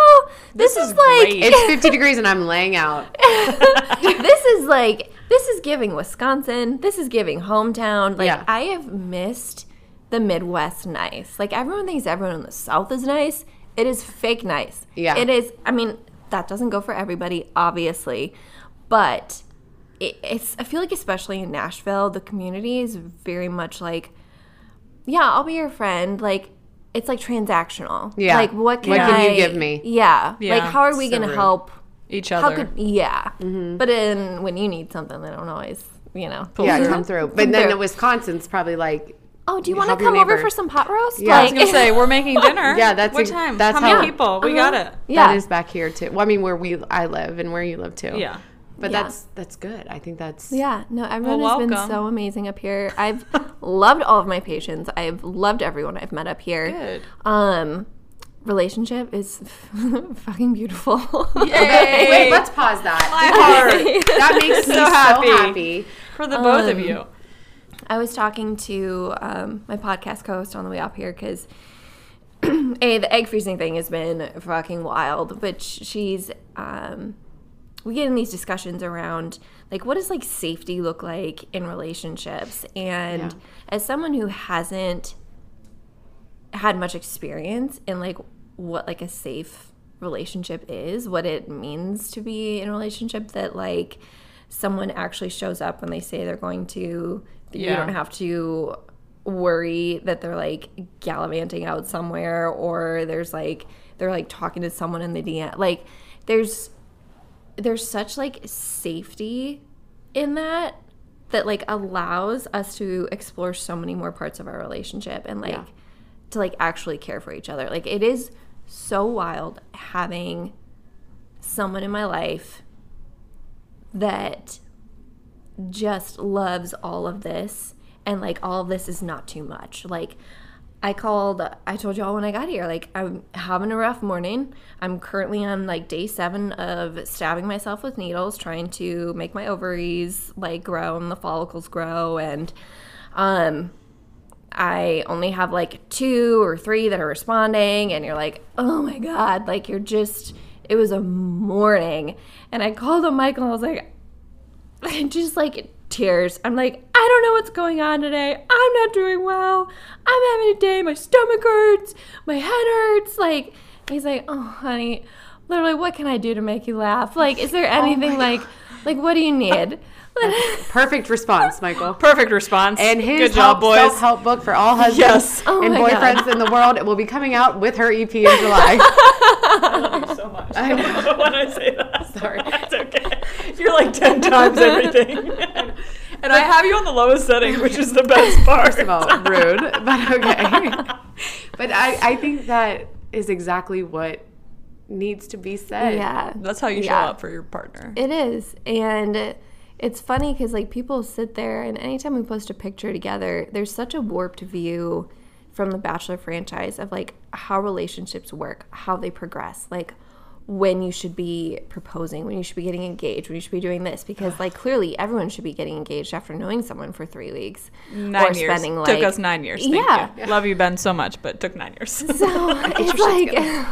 this, This is, is like. It's 50 degrees and I'm laying out. this is like this is giving Wisconsin. This is giving hometown. Like Yeah. I have missed the Midwest nice. Like everyone thinks everyone in the South is nice. It is fake nice. Yeah. It is I mean, that doesn't go for everybody, obviously. But it, it's I feel like especially in Nashville, the community is very much like, yeah, I'll be your friend. Like it's like transactional. Yeah. Like what can What can you give me? Yeah. Yeah, Like how are we so gonna rude. help Each how other. could yeah? But in when you need something, they don't always, you know. yeah, through. come through. But Come then through. the Wisconsin's probably like, Oh, do you want to come over for some pot roast? Yeah, I I was gonna say we're making dinner. Yeah, that's what ex- time? that's how many how- people? We Uh-huh. got it. yeah, that is back here too. Well, I mean, where we I live and where you live too. Yeah. But Yeah. that's that's good. I think that's yeah. No, everyone Well, has been so amazing up here. I've loved all of my patients. I've loved everyone I've met up here. Good. Um, relationship is fucking beautiful. Yay! Wait, let's pause that. My heart. That makes me So so happy. happy. For the both of Um, you. I was talking to um, my podcast co-host on the way up here because a the egg freezing thing has been fucking wild, but she's um, we get in these discussions around like what does like safety look like in relationships, and Yeah. as someone who hasn't had much experience in like what like a safe relationship is, what it means to be in a relationship that like someone actually shows up when they say they're going to. that You don't have to worry that they're like gallivanting out somewhere or there's like they're like talking to someone in the DM. Like there's there's such like safety in that that like allows us to explore so many more parts of our relationship and like Yeah. to like actually care for each other. Like it is so wild having someone in my life that just loves all of this and like all of this is not too much. Like I called I told y'all when I got here like I'm having a rough morning. I'm currently on like day 7 of stabbing myself with needles trying to make my ovaries like grow and the follicles grow and um I only have like two or three that are responding, and you're like, oh my God, like you're just, it was a morning. And I called him Michael, I was like, just like tears. I'm like, I don't know what's going on today. I'm not doing well. I'm having a day. My stomach hurts. My head hurts. Like, he's like, oh, honey, literally, what can I do to make you laugh? Like, is there oh anything like, like, what do you need? Perfect response, Michael. Perfect response. And his Good job, boys. self help book for all husbands Yes. Oh and my God. boyfriends in the world it will be coming out with her EP in July. so much. I know. when I say that. Sorry. That's okay. You're like 10 times everything. and I have you on the lowest setting, which is the best part. First of all, rude, but okay. but I, I think that is exactly what needs to be said. yeah. That's how you show Yeah. up for your partner. It is. And it's funny because, like, people sit there, and anytime we post a picture together, there's such a warped view from the Bachelor franchise of, like, how relationships work, how they progress, like, when you should be proposing, when you should be getting engaged, when you should be doing this. Because, like, clearly everyone should be getting engaged after knowing someone for three weeks. Nine years. took like- us nine years. Thank Yeah. you. Love you, Ben, so much, but it took nine years. So it's like,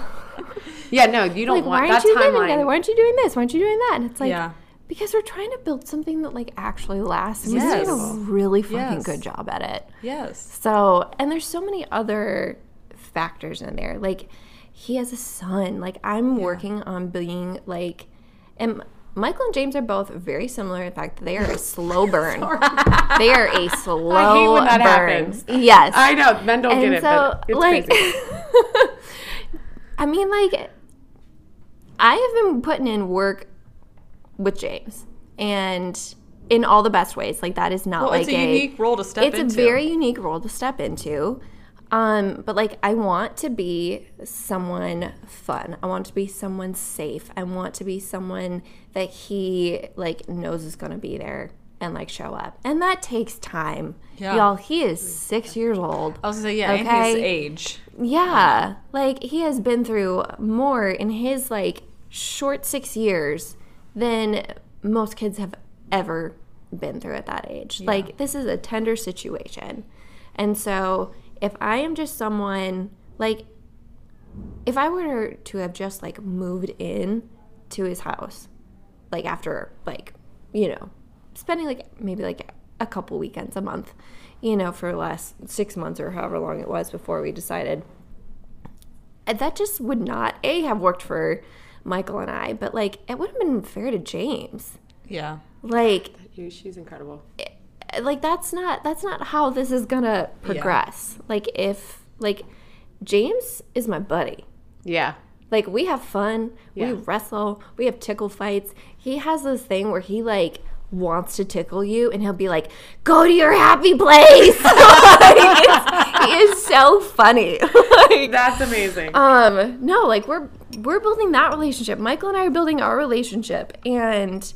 Yeah, no, you don't like, want why that aren't you living timeline. together? Why aren't you doing this? Why aren't you doing that? And it's like, Yeah. because we're trying to build something that like actually lasts. And Yes. we're doing a really fucking Yes. good job at it. yes. So, and there's so many other factors in there. Like, he has a son. Like, I'm working on being like, and Michael and James are both very similar. In fact, they are a slow burn. they are a slow when that burn. happens. Yes. I know, men don't get and it, but it's like, crazy. I mean, like, I have been putting in work with James, and in all the best ways. Like, that is not Well, like it's a unique role to step it's into. a very unique role to step into. Um, but like I want to be someone fun. I want to be someone safe. I want to be someone that he like knows is gonna be there and like show up. And that takes time. Yeah. Y'all, he is six years old. I was gonna say, yeah, and his age. Yeah. Like he has been through more in his like short six years than most kids have ever been through at that age. Like this is a tender situation. And so if I am just someone like if I were to have just like moved in to his house, like after like, you know, spending like maybe like a couple weekends a month, you know, for the last six months or however long it was before we decided. That just would not a have worked for Michael and I, but like it would have been fair to James. Yeah. Like She's incredible. Like that's not that's not how this is gonna progress. Like if like James is my buddy. Yeah. Like we have fun, Yeah. we wrestle, we have tickle fights. He has this thing where he like wants to tickle you and he'll be like, Go to your happy place. like, he is so funny. like That's amazing. um no, like we're we're building that relationship. Michael and I are building our relationship and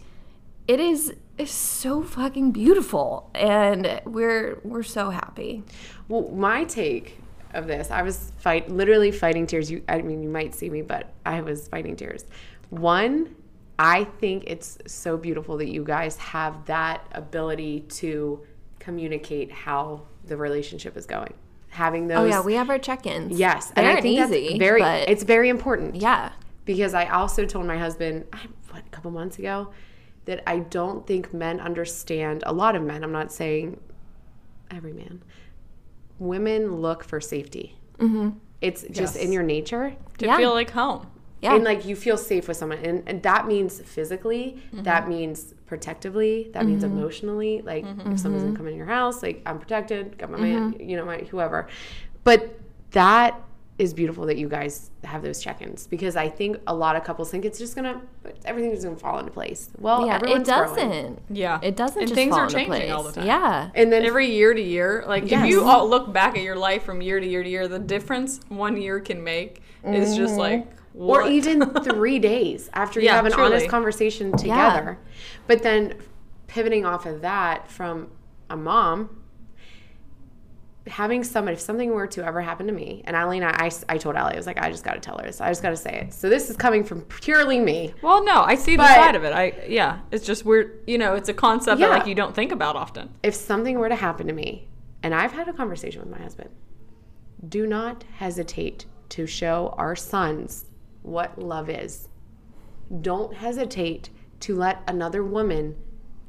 it is is so fucking beautiful and we're we're so happy. Well, my take of this, I was fight literally fighting tears. You, I mean, you might see me, but I was fighting tears. One, I think it's so beautiful that you guys have that ability to communicate how the relationship is going. Having those Oh yeah, we have our check-ins. yes, they and I think easy. that's very it's very important yeah, because I also told my husband I- what a couple months ago that I don't think men understand a lot of men. I'm not saying every man. Women look for safety. Mm-hmm. It's just Yes. in your nature, To Yeah. feel like home. yeah, and like you feel safe with someone, and, and that means physically, Mm-hmm. that means protectively, that means emotionally. Like Mm-hmm. if someone's gonna come in your house, like I'm protected, got my man, you know, my whoever. But that is beautiful that you guys have those check-ins because I think a lot of couples think it's just gonna everything's gonna fall into place. Well, yeah. It doesn't. growing. Yeah. It doesn't. And just things fall are into changing place. all the time. Yeah, And then Every year to year, like Yes. if you all look back at your life from year to year to year, the difference one year can make is just mm-hmm. like or even three days after you Yeah, have an truly. honest conversation together. But then pivoting off of that from a mom, having somebody, if something were to ever happen to me, and and I, I, I told Allie, I was like, I just got to tell her this. I just got to say it. So this is coming from purely me. Well, no, I see the side of it. I yeah, it's just weird. You know, it's a concept that like you don't think about often. If something were to happen to me, and I've had a conversation with my husband, do not hesitate to show our sons what love is. Don't hesitate to let another woman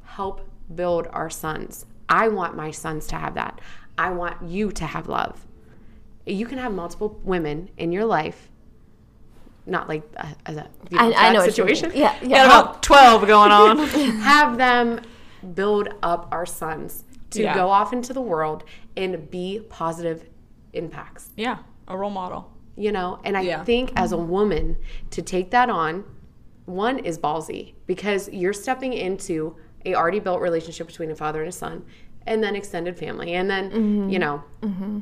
help build our sons. I want my sons to have that. I want you to have love. You can have multiple women in your life, not like a, as a you I, I that know what you mean. situation Yeah, Got yeah. about twelve going on. have them build up our sons to Yeah. go off into the world and be positive impacts yeah, a role model. you know and i Yeah. think as a woman to take that on one is ballsy because you're stepping into a already built relationship between a father and a son and then extended family and then mm-hmm. you know mm-hmm.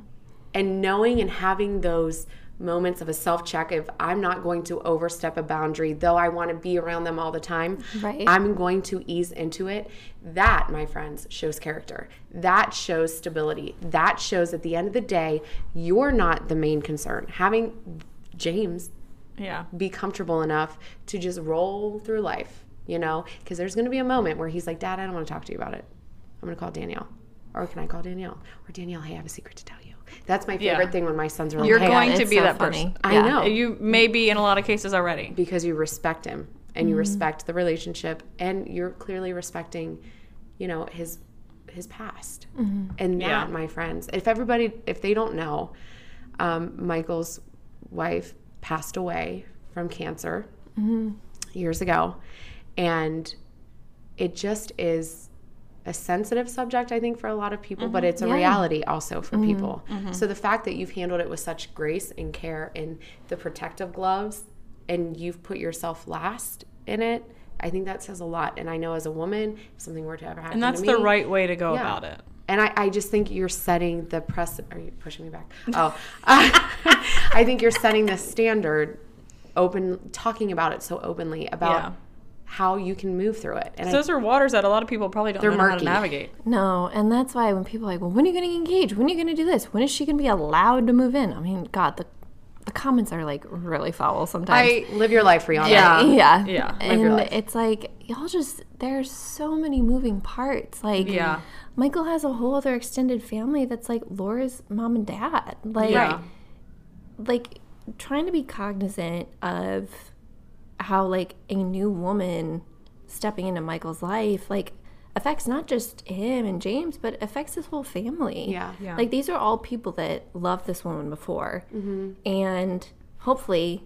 and knowing and having those moments of a self check if I'm not going to overstep a boundary, though I want to be around them all the time, Right. I'm going to ease into it. That, my friends, shows character. That shows stability. That shows at the end of the day, you're not the main concern. Having James Yeah. be comfortable enough to just roll through life, you know? Because there's going to be a moment where he's like, Dad, I don't want to talk to you about it. I'm going to call Danielle. Or can I call Danielle? Or Danielle, hey, I have a secret to tell you. That's my favorite Yeah. thing when my sons are like, You're hey, going to be so that funny. person. I Yeah. know. You may be in a lot of cases already. because you respect him and you mm-hmm. respect the relationship and you're clearly respecting you know his his past mm-hmm. and that Yeah. my friends if everybody if they don't know um, michael's wife passed away from cancer mm-hmm. years ago and it just is a sensitive subject i think for a lot of people but mm-hmm. it's a Yeah. reality also for mm-hmm. people mm-hmm. so the fact that you've handled it with such grace and care and the protective gloves and you've put yourself last in it i think that says a lot and i know as a woman if something were to ever happen to you, And that's to the right way to go Yeah. about it. and I, I just think you're setting the press. Are you pushing me back? Oh, I think you're setting the standard. Open, talking about it so openly about Yeah. How you can move through it. And I, Those are waters that a lot of people probably don't They're know how to navigate. No, and that's why when people are like, well, when are you going to engage? When are you going to do this? When is she going to be allowed to move in? I mean, God, the the comments are like really foul sometimes. I live your life, Rihanna. Yeah. yeah, Yeah. Live your and life. it's like y'all just there's so many moving parts. Like, Yeah. Michael has a whole other extended family that's like Laura's mom and dad. Like, Yeah. like trying to be cognizant of how like a new woman stepping into Michael's life like affects not just him and James but affects his whole family. Yeah. Yeah. Like these are all people that loved this woman before and hopefully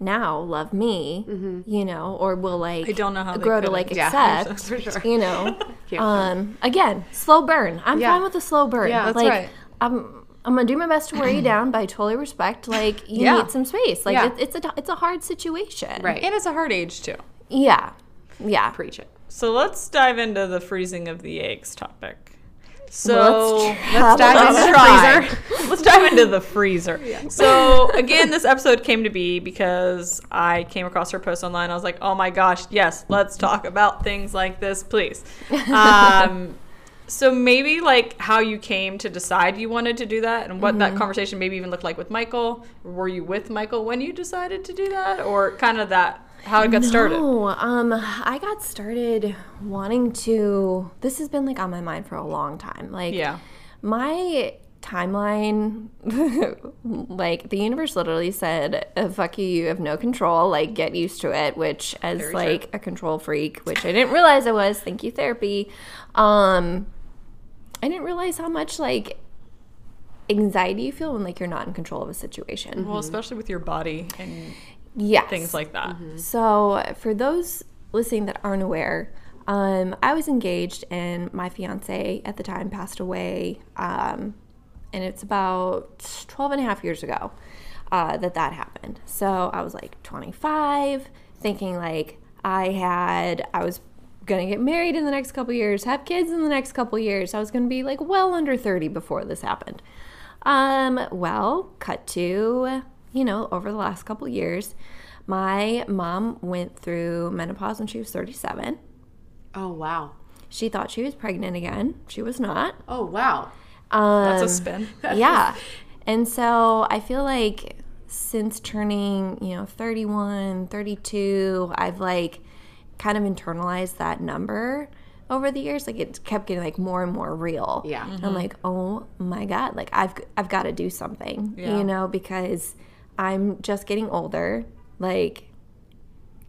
now love me, you know, or will like I don't know how grow to like Yeah, accept, for sure. you know. Can't um again, slow burn. I'm Yeah. fine with a slow burn. Yeah, that's like right. I'm I'm gonna do my best to wear you down, but I totally respect like you Yeah. need some space. Like Yeah. it, it's a it's a hard situation. Right. And it's a hard age too. Yeah. Yeah. Preach it. So let's dive into the freezing of the eggs topic. So Let's Let's dive into the freezer. Let's dive into the freezer. So again, this episode came to be because I came across her post online. I was like, oh my gosh, yes, let's talk about things like this, please. Um, so maybe like how you came to decide you wanted to do that and what Mm-hmm. that conversation maybe even looked like with Michael. Were you with Michael when you decided to do that or kind of that how it got started? No, um, I got started wanting to. This has been like on my mind for a long time. Like, Yeah. my timeline, like the universe literally said, uh, "Fuck you, you have no control. Like, get used to it." Which, as Very like a control freak, which I didn't realize I was. Thank you, therapy. Um, I didn't realize how much like anxiety you feel when like you're not in control of a situation. Well, especially with your body and Yes. things like that. So, for those listening that aren't aware, um, I was engaged and my fiance at the time passed away. Um, and it's about 12 and a half years ago uh, that that happened. So, I was like 25, thinking like I had, I was gonna get married in the next couple years, have kids in the next couple years. I was gonna be like well under 30 before this happened. Um, well, cut to, you know, over the last couple years, my mom went through menopause when she was 37. Oh wow. She thought she was pregnant again. She was not. Oh wow. Um, That's a spin. yeah. And so I feel like since turning, you know, 31, 32, I've like kind of internalized that number over the years. Like it kept getting like more and more real. Yeah. And I'm mm-hmm. like, oh my God, like I've, I've got to do something, Yeah. you know, because I'm just getting older. Like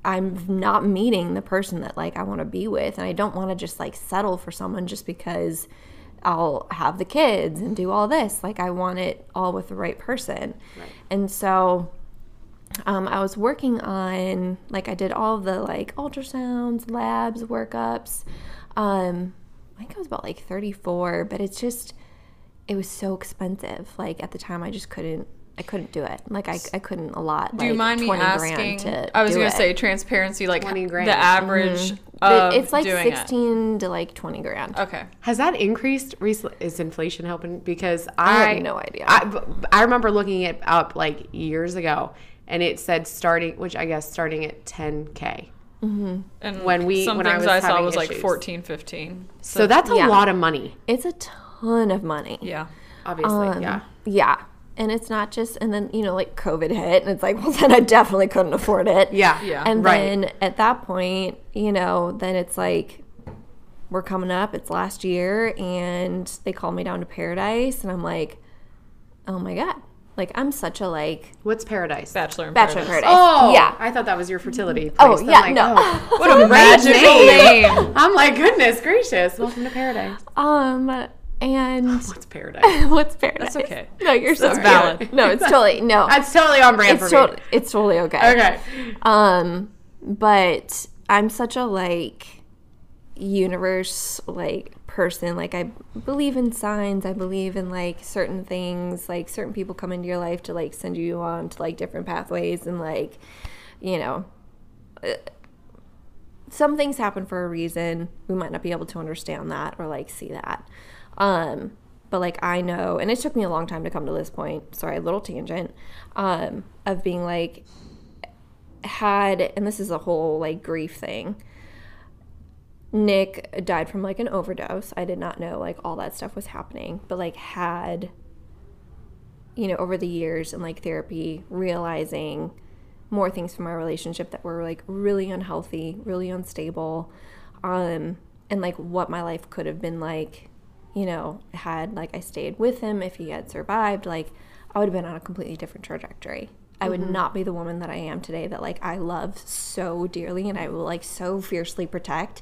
I'm not meeting the person that like I want to be with and I don't want to just like settle for someone just because I'll have the kids and do all this like I want it all with the right person. right. And so um, I was working on like I did all the like ultrasounds, labs, workups. Um, I think I was about like 34, but it's just it was so expensive. Like at the time I just couldn't I couldn't do it. Like I, I couldn't allot Do you like, mind me 20 asking? grand to I was gonna it. say transparency, like 20 grand. the average But of it's like doing it. 16 to like 20 grand. Okay. Has that increased recently? Is inflation helping? Because I I, have no idea. I, I remember looking it up like years ago, and it said starting, which I guess starting at 10k. And When we- some when I was I, saw having was like issues. 14, 15. So, that's a yeah. lot of money, It's a ton of money. yeah. obviously. Um, yeah. Yeah. And it's not just, and then, you know, like COVID hit, and it's like, well, then I definitely couldn't afford it. Yeah. Yeah. And Right. then at that point, you know, then it's like, we're coming up, it's last year, and they call me down to paradise, and I'm like, oh my God. Like, I'm such a, like, What's paradise? Bachelor in bachelor in Paradise. paradise. Oh, Yeah. I thought that was your fertility. Place. Oh, I'm yeah, like, no. oh, What a magical name. I'm like, goodness gracious, welcome to paradise. Um, and What's paradise? what's paradise? That's okay. No, you're so That's valid. cute. No, it's totally, no. That's totally on brand it's for me. it's totally okay. Okay. Um, but I'm such a like universe like person. Like I believe in signs. I believe in like certain things. Like certain people come into your life to like send you on to like different pathways and like, you know, uh, some things happen for a reason. We might not be able to understand that or like see that. Um, but like I know, and it took me a long time to come to this point. Sorry, a little tangent. Um, of being like had, and this is a whole like grief thing. Nick died from like an overdose. I did not know like all that stuff was happening, but like had, you know, over the years and like therapy, realizing more things from our relationship that were like really unhealthy, really unstable, um, and like what my life could have been like, you know, had like I stayed with him if he had survived, like I would have been on a completely different trajectory. I would not be the woman that I am today that like I love so dearly and I will like so fiercely protect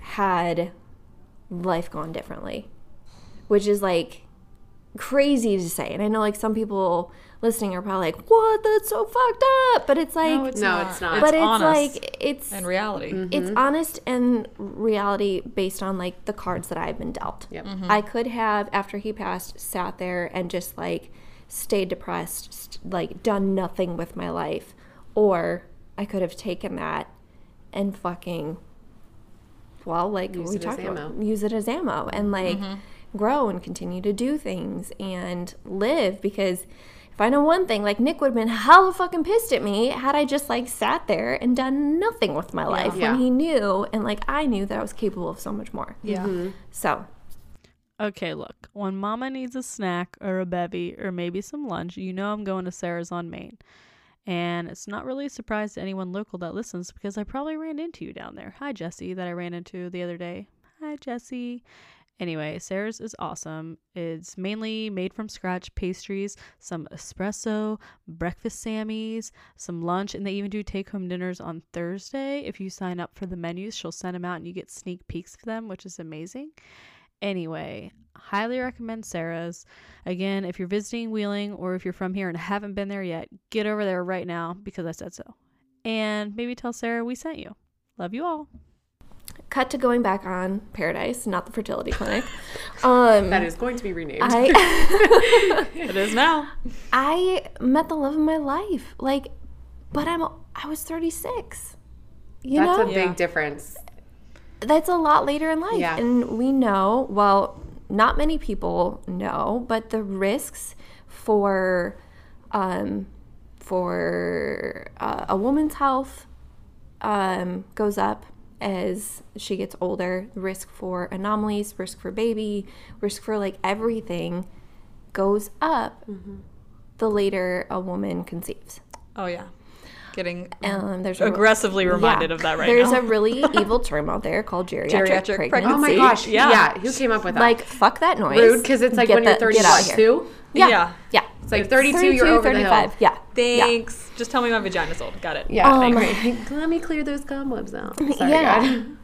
had life gone differently. Which is like crazy to say. And I know like some people listening are probably like, "What? That's so fucked up." But it's like No, it's No, not. it's not. but it's honest like it's and reality. Mm-hmm. it's honest and reality based on like the cards that I've been dealt. Yep. Mm-hmm. I could have after he passed sat there and just like stayed depressed, st- like done nothing with my life, or I could have taken that and fucking well, like Use we it as talked about, ammo. use it as ammo and like mm-hmm. grow and continue to do things and live because if I know one thing, like Nick would have been hella fucking pissed at me had I just like sat there and done nothing with my life Yeah. when he knew and like I knew that I was capable of so much more. Yeah. Mm-hmm. So Okay, look, when mama needs a snack or a bevy or maybe some lunch, you know I'm going to Sarah's on Main. And it's not really a surprise to anyone local that listens because I probably ran into you down there. Hi, Jesse, that I ran into the other day. Hi, Jesse. Anyway, Sarah's is awesome. It's mainly made from scratch pastries, some espresso, breakfast Sammys, some lunch, and they even do take home dinners on Thursday. If you sign up for the menus, she'll send them out and you get sneak peeks of them, which is amazing. Anyway, highly recommend Sarah's. Again, if you're visiting Wheeling or if you're from here and haven't been there yet, get over there right now because I said so. And maybe tell Sarah we sent you. Love you all. Cut to going back on Paradise, not the fertility clinic. Um, That is going to be renamed. I It is now. I met the love of my life. Like, but I'm I was 36. You That's know, a big Yeah. difference. That's a lot later in life, Yeah. and we know. Well, not many people know, but the risks for um, for uh, a woman's health um, goes up as she gets older. Risk for anomalies, risk for baby, risk for like everything goes up the later a woman conceives. Oh, yeah. Getting Um, there's a, aggressively reminded yeah. of that right There's now. There's a really evil term out there called geriatric, Geriatric pregnancy. pregnancy. Oh my gosh. Yeah. Yeah. Who came up with that? Like fuck that noise. rude because it's like Get when you're the- get out of here. 32. Yeah. Yeah. Yeah. It's like 32, you're over the hill. Yeah. Yeah. Thanks. Just tell me my vagina's old. Got it. Yeah. Um. Let me clear those cobwebs out. Sorry, Yeah. God.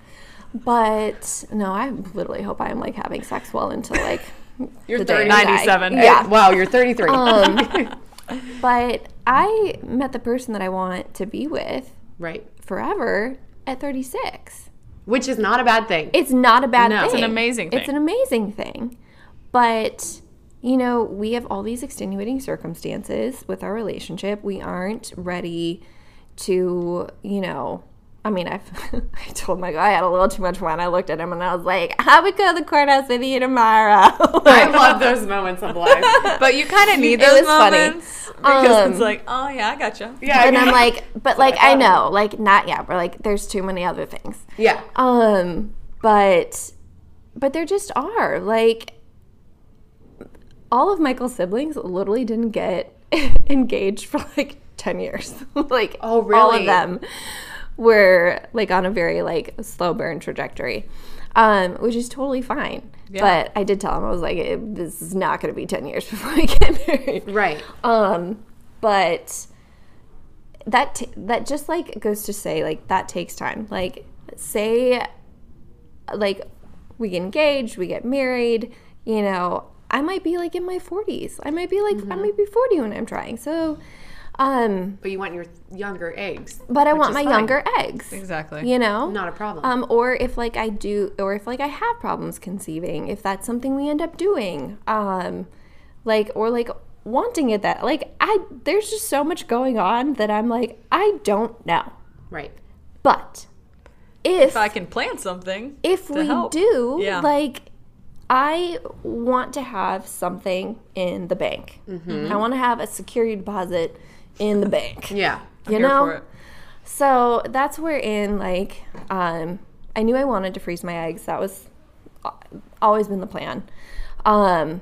But no, I literally hope I'm like having sex well until like You're the 30. 97. Yeah. Wow, you're 33. Um, but I met the person that I want to be with right. forever at 36. Which is not a bad thing. It's not a bad No. thing. It's an amazing thing. It's an amazing thing. But, you know, we have all these extenuating circumstances with our relationship. We aren't ready to, you know, I mean, I've, I told my guy I had a little too much wine. I looked at him and I was like, I would go to the courthouse with you tomorrow. I love those moments of life. But you kind of need It those was funny. moments because Um, it's like, oh yeah, I gotcha. Yeah. and I'm like, but like, I know, like, not yet. But like, there's too many other things. yeah. Um, but but there just are like all of Michael's siblings literally didn't get engaged for like 10 years. like Oh, really? all really? of them were like on a very like slow burn trajectory. Um, which is totally fine. But I did tell him I was like, "Eh, this is not going to be 10 years before we get married. Right. Um, but that t- that just like goes to say like that takes time. Like say like we get engaged, we get married, you know, I might be like in my 40s. I might be like I might be 40 when I'm trying. So um But you want your younger eggs. but I want my fine. younger eggs. Exactly. You know? Not a problem. Um, or if like I do, or if like I have problems conceiving, if that's something we end up doing, um, like or like wanting it that like I there's just so much going on that I'm like I don't know. right. But if If I can plan something, if to we help. do, Yeah. like I want to have something in the bank. Mm-hmm. I want to have a security deposit in the bank. Yeah. You Here know, so that's where in like um, I knew I wanted to freeze my eggs. That was always been the plan. Um,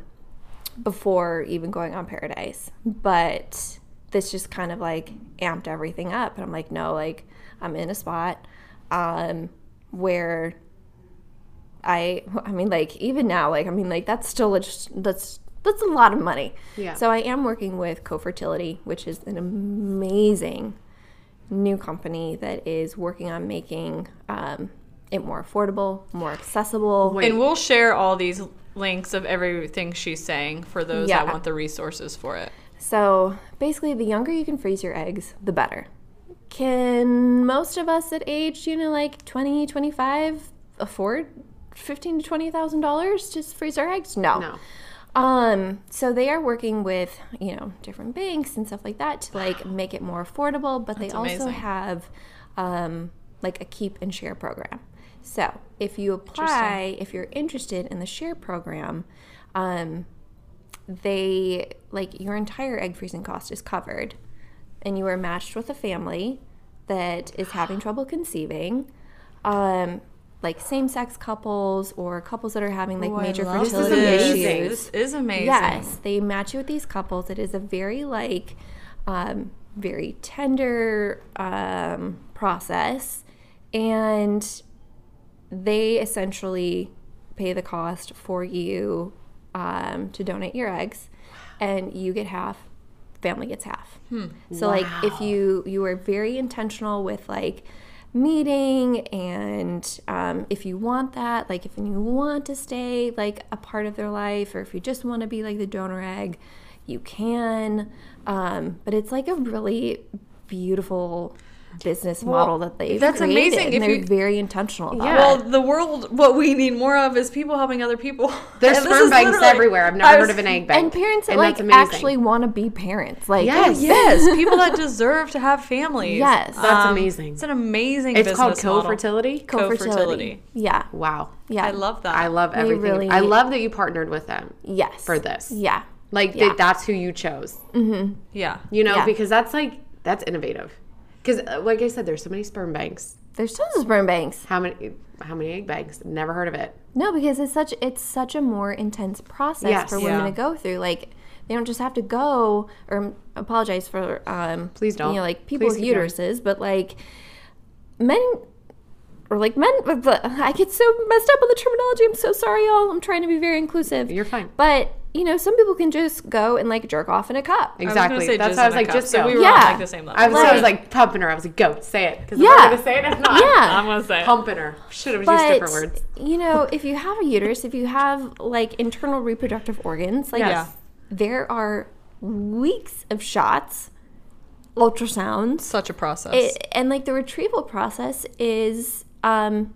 before even going on Paradise, but this just kind of like amped everything up, and I'm like, no, like I'm in a spot um, where I, I mean, like even now, like I mean, like that's still just that's that's a lot of money. Yeah. So I am working with Co-Fertility, which is an amazing new company that is working on making um, it more affordable, more accessible. Wait. And we'll share all these links of everything she's saying for those that want the resources for it. So basically, the younger you can freeze your eggs, the better. Can most of us at age, you know, like 20, 25 afford fifteen to twenty thousand dollars to freeze our eggs? No. No. Um, so they are working with, you know, different banks and stuff like that to like make it more affordable, but they also amazing. have um like a keep and share program. So if you apply, if you're interested in the share program, um, they like your entire egg freezing cost is covered and you are matched with a family that is having trouble conceiving um, like same-sex couples or couples that are having like Oh, I major fertility this. is issues. This is amazing. Yes, they match you with these couples. It is a very like um, very tender um, process, and they essentially pay the cost for you um, to donate your eggs, and you get half. Family gets half. So like if you you are very intentional with like meeting and um, if you want that like if you want to stay like a part of their life or if you just want to be like the donor egg you can. Um, but it's like a really beautiful business model that they've that's created, amazing. and If they're you- very intentional about Yeah. it. Well, the world, what we need more of is people helping other people. There's And sperm banks everywhere. I've never I heard of an egg bank. and parents that And like that's actually want to be parents like Yes. Yes, people that deserve to have families. Yes. That's Um, amazing. It's an amazing. It's called business model. co-fertility. co-fertility. yeah Wow. yeah I love that. I love everything. really- I love that you partnered with them yes for this. yeah Like Yeah. that that's who you chose. Yeah. You know, Yeah. because that's like that's innovative. Because uh, like I said, there's so many sperm banks. there's tons of sperm banks How many? How many egg banks? Never heard of it. No, because it's such it's such a more intense process Yes. for women Yeah. to go through. Like they don't just have to go or apologize for um Please don't. you know like people's Please with keep going. uteruses, but like men or like men but- but I get so messed up on the terminology. I'm so sorry y'all. I'm trying to be very inclusive. You're fine. But you know, some people can just go and like jerk off in a cup. I was Exactly. gonna say That's jizz why I was like, cup, just so we were Yeah. on like the same level. I was, I was Like- like pumping her. I was like, go, say it. Because Yeah. I'm gonna say it. If not, Yeah. I'm gonna say it. pumping her. Should have used different words. you know, if you have a uterus, if you have like internal reproductive organs, like Yes. there are weeks of shots, ultrasounds, Such a process. it, and like the retrieval process is um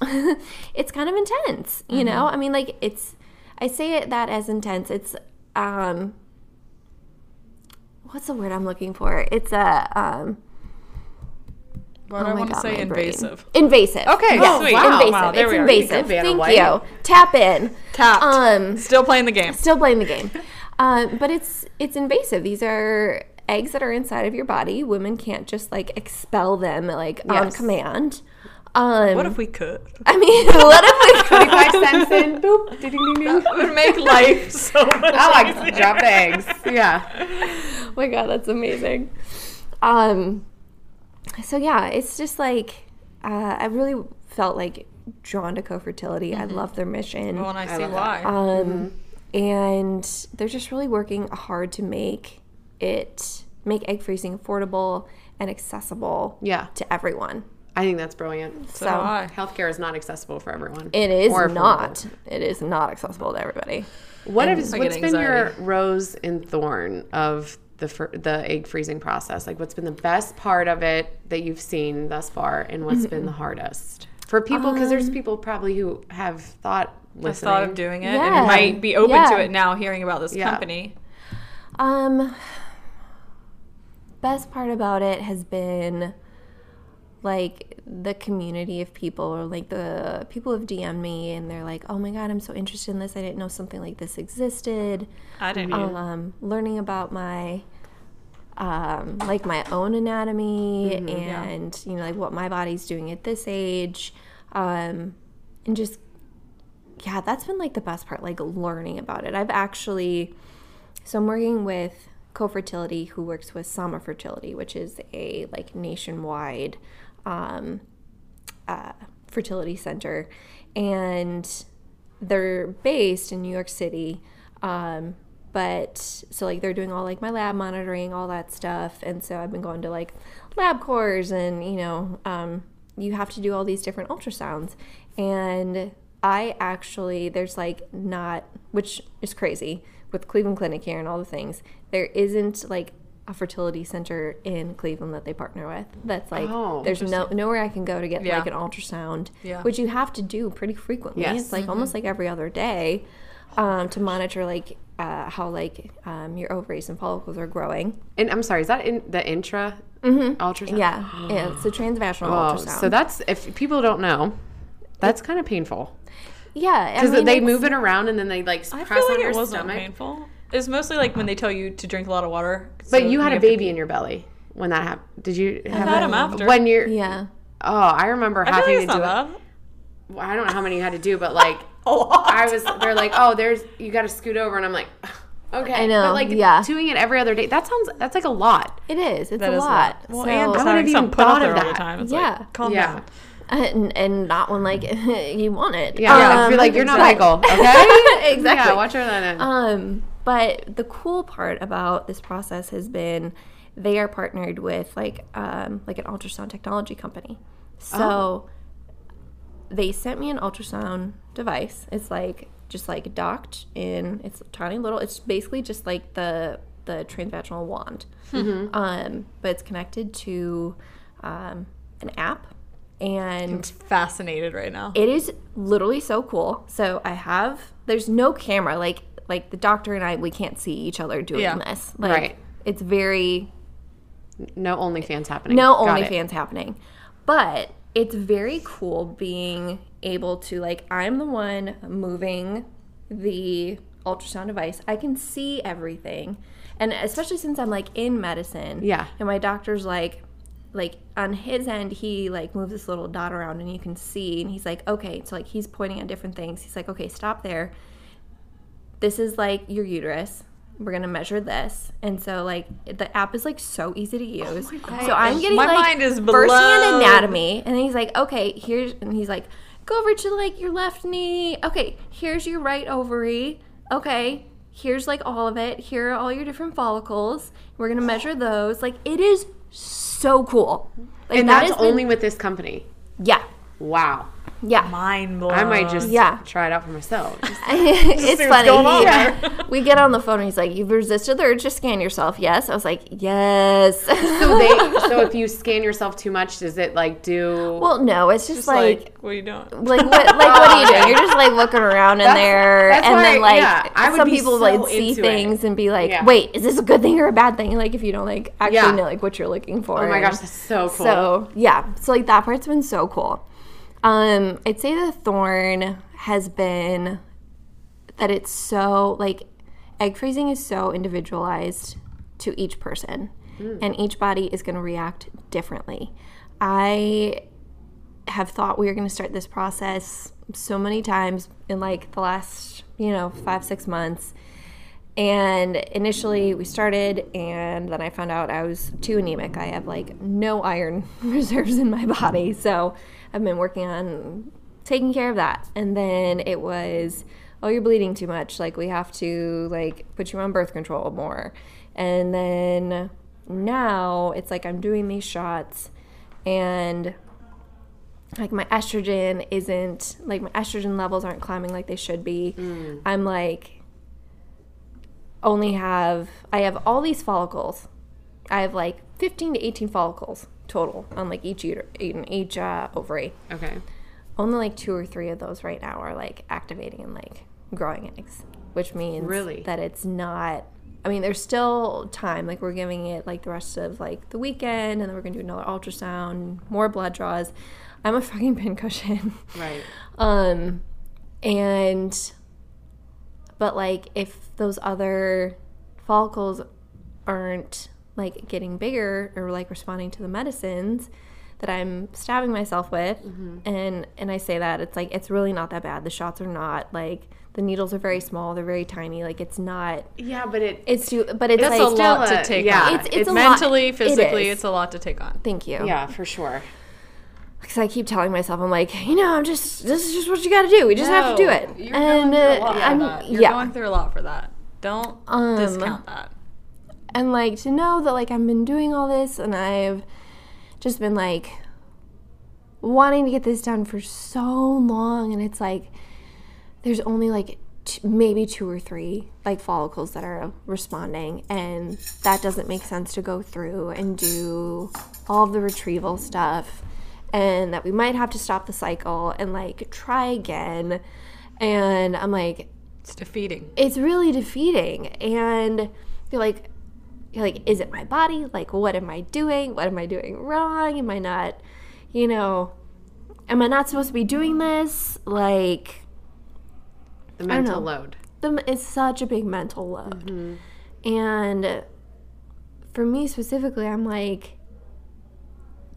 it's kind of intense you know i mean like it's i say it that as intense it's um what's the word i'm looking for it's a um do oh I want to say my brain. invasive? invasive Okay, yes, sweet. wow. invasive Wow, there it's invasive thank you tap in Tapped. um Still playing the game. still playing the game. Um, but it's it's invasive. These are eggs that are inside of your body. Women can't just like expel them like on command. Um, What if we could? I mean, what if we? Twenty-five cents in. Boop. Ding, ding, ding, ding. It would make life so much I like easier. drop eggs. Yeah. oh my god, that's amazing. Um, so yeah, it's just like uh, I really felt like drawn to co-fertility. I love their mission. Well, and I see why. um, and they're just really working hard to make it make egg freezing affordable and accessible Yeah. to everyone. I think that's brilliant. so so- Healthcare is not accessible for everyone. It is Or not. It is not accessible to everybody. What And is what's been your rose and thorn of the the egg freezing process? Like, what's been the best part of it that you've seen thus far, and what's been the hardest for people? Because there's people probably who have thought listening. thought of doing it Yeah. and might be open Yeah. to it now hearing about this Yeah. company. Um, best part about it has been like the community of people or like the people have DM'd me and they're like, oh my god, I'm so interested in this. I didn't know something like this existed. I didn't um, learning about my um, like my own anatomy and you know like what my body's doing at this age um, and just yeah that's been like the best part like learning about it i've actually so i'm working with co-fertility who works with sama fertility which is a like nationwide um, uh, fertility center and they're based in New York City. Um, but so like they're doing all like my lab monitoring, all that stuff. And so I've been going to like Labcorps and, you know, um, you have to do all these different ultrasounds. And I actually, there's like not, which is crazy with Cleveland Clinic here and all the things, there isn't like a fertility center in Cleveland that they partner with. That's like, Oh, there's no nowhere I can go to get Yeah. like an ultrasound, Yeah. which you have to do pretty frequently. Yes. It's like almost like every other day um, to monitor like uh, how like um, your ovaries and follicles are growing. And I'm sorry, is that in the intra ultrasound? Yeah, yeah it's a transvaginal Oh, ultrasound. so that's if people don't know, that's kind of painful yeah, I because mean, they move it around and then they like I press feel like on your wasn't stomach. painful. It's mostly like when they tell you to drink a lot of water. But you had a have to baby in your belly when that happened. Did you have had it? him after. When you're Yeah, oh, I remember I feel having like it's to do not it. well, I don't know how many you had to do, but like A lot. I was, they're like, oh, there's you got to scoot over, and I'm like, okay, I know, but like yeah. doing it every other day. That sounds that's like a lot. It is. It's That a is lot. Well, So- and I wouldn't have even put up thought of all the that. time. It's Yeah. like, calm Yeah. down. and, and not when like you want it. Yeah, I Um, feel like you're not exactly. Michael. Okay, Exactly. Yeah, watch her then. Um, but the cool part about this process has been they are partnered with like um, like an ultrasound technology company. So Oh. they sent me an ultrasound device. It's like just like docked in. It's tiny little. It's basically just like the the transvaginal wand. Mm-hmm. Um, but it's connected to um, an app and I'm fascinated right now. it is literally so cool. So I have there's no camera like like the doctor and I we can't see each other doing Yeah. this. Like Right. it's very no OnlyFans happening. no. OnlyFans happening. But it's very cool being able to like I'm the one moving the ultrasound device. I can see everything. And especially since I'm like in medicine. Yeah. And my doctor's like like on his end he like moves this little dot around and you can see and he's like okay so like he's pointing at different things he's like okay stop there this is like your uterus. We're gonna measure this. And so like the app is like so easy to oh use. so i'm getting My like mind is first-hand anatomy. And then he's like okay here's and he's like go over to like your left knee. Okay here's your right ovary. Okay here's like all of it. Here are all your different follicles. We're gonna measure those. Like it is so cool. Like And that that's been- only with this company. yeah Wow. yeah Mind blown. I might just Yeah. try it out for myself. it's funny. He- there. we get on the phone and he's like, "You've resisted the urge to scan yourself." Yes, I was like, "Yes." So they so if you scan yourself too much, does it like do well, no, it's just, Just like, like, what are you doing? like, what, like, what are you doing? You're just like looking around in That's- there, that's and why- then like yeah, I would some people so like see into it. things and be like, Yeah. "Wait, is this a good thing or a bad thing?" Like if you don't like actually Yeah. know like what you're looking oh for. Oh my gosh, that's so cool. So yeah, so like that part's been so cool. Um, I'd say the thorn has been that it's so like egg freezing is so individualized to each person, and each body is going to react differently. I have thought we were going to start this process so many times in like the last you know five six months. And initially we started and then i found out i was too anemic. I have like no iron reserves in my body. So i've been working on taking care of that. And then it was oh you're bleeding too much. Like we have to like put you on birth control more. And then now it's like i'm doing these shots and like my estrogen isn't like my estrogen levels aren't climbing like they should be. Mm. I'm like only have I have all these follicles. I have like 15 to 18 follicles total on like each uter- in each uh, ovary. Okay. Only like two or three of those right now are like activating and like growing eggs, which means Really? that it's not. I mean, there's still time. Like we're giving it like the rest of like the weekend, and then we're gonna do another ultrasound, more blood draws. I'm a fucking pincushion. Right. Um, and but like if those other follicles aren't like getting bigger or like responding to the medicines that I'm stabbing myself with, and and I say that it's like it's really not that bad. The shots are not like the needles are very small. They're very tiny. Like it's not. Yeah, but it It's too. But it's That's like a lot still to take yeah, on. It's- it's it's a lot. Mentally, It physically, is. it's a lot to take on. Thank you. yeah, for sure. because I keep telling myself, I'm like, you know, I'm just, this is just what you got to do. We just have to do it. You're and going through a uh, lot for I'm, that. You're yeah, going through a lot for that. Don't Um, discount that. And like to know that like I've been doing all this and I've just been like wanting to get this done for so long, and it's like there's only like t- maybe two or three like follicles that are responding, and that doesn't make sense to go through and do all the retrieval stuff, and that we might have to stop the cycle and like try again. And I'm like, It's defeating. it's really defeating and you're like like is it my body like what am i doing what am i doing wrong am i not you know am i not supposed to be doing this like The don't mental know. load. the, it's such a big mental load mm-hmm. and for me specifically i'm like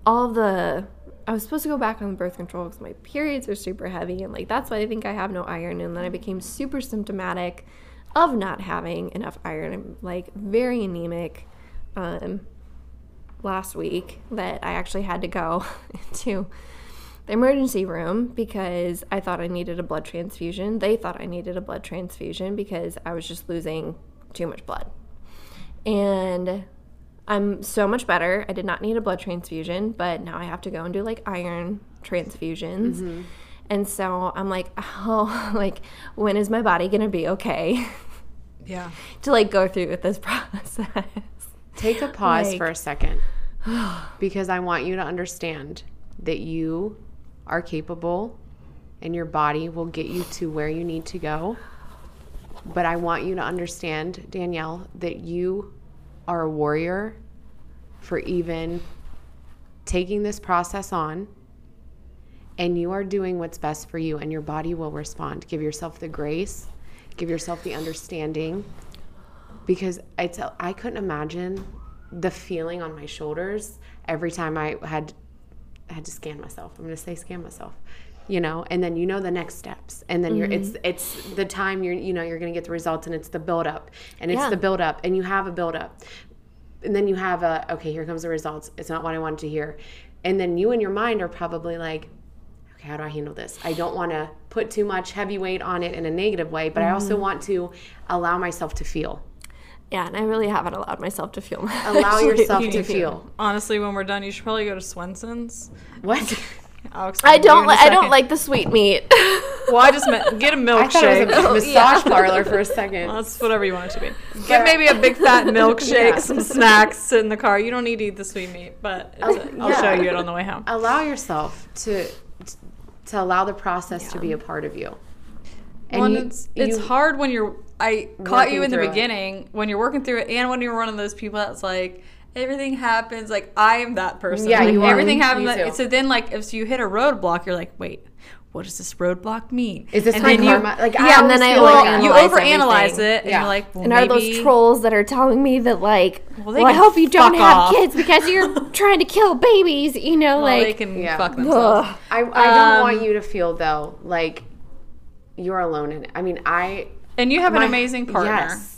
all the I was supposed to go back on birth control because my periods are super heavy, and like that's why I think I have no iron. And then I became super symptomatic of not having enough iron. I'm like very anemic. Um, last week that I actually had to go to the emergency room because I thought I needed a blood transfusion. They thought I needed a blood transfusion because I was just losing too much blood. And I'm so much better. I did not need a blood transfusion, but now I have to go and do like iron transfusions. Mm-hmm. And so I'm like, oh, like, when is my body going to be okay Yeah. to like go through with this process? Take a pause Like- for a second because I want you to understand that you are capable and your body will get you to where you need to go. But I want you to understand, Danielle, that you are a warrior for even taking this process on and you are doing what's best for you and your body will respond. Give yourself the grace, give yourself the understanding because it's I couldn't imagine the feeling on my shoulders every time I had had to scan myself. I'm going to say scan myself. You know, and then you know the next steps. And then you're it's mm-hmm. it's the time you're you know you're going to get the results and it's the build up and it's Yeah. the build up and you have a build up. And then you have a okay, here comes the results. It's not what I wanted to hear. And then you in your mind are probably like okay, how do I handle this? I don't want to put too much heavy weight on it in a negative way, but I also mm-hmm. want to allow myself to feel. Yeah, and I really haven't allowed myself to feel. Allow yourself being to feel. Honestly, when we're done, you should probably go to Swenson's. What? I'll explain I to you don't. in a Li- I don't second. like the sweet meat. Well, I just meant get a I thought it was milkshake. a massage parlor for a second. Well, that's whatever you want it to be. Get maybe a big fat milkshake, Yeah. some snacks, sit in the car. You don't need to eat the sweet meat, but it's a, I'll yeah. show you it on the way home. allow yourself to to allow the process to be a part of you. Well, and you- it's it's hard when you're. I caught you in the through it. beginning when you're working through it, and when you're one of those people that's like everything happens. Like I am that person. Yeah, like, you are. everything happens. That- so then, like if you hit a roadblock, you're like, wait, what does this roadblock mean? Is this and my then you, karma? Like, I Yeah, and then I like like you overanalyze everything. it, and Yeah. you're like, well, and are those trolls that are telling me that like, Well, well, I hope you don't fuck have kids because you're trying to kill babies. You know, Well, they can Yeah. fuck themselves. ugh. I, I don't Um, want you to feel though like you're alone in it. I mean, I And you have my- an amazing partner. Yes.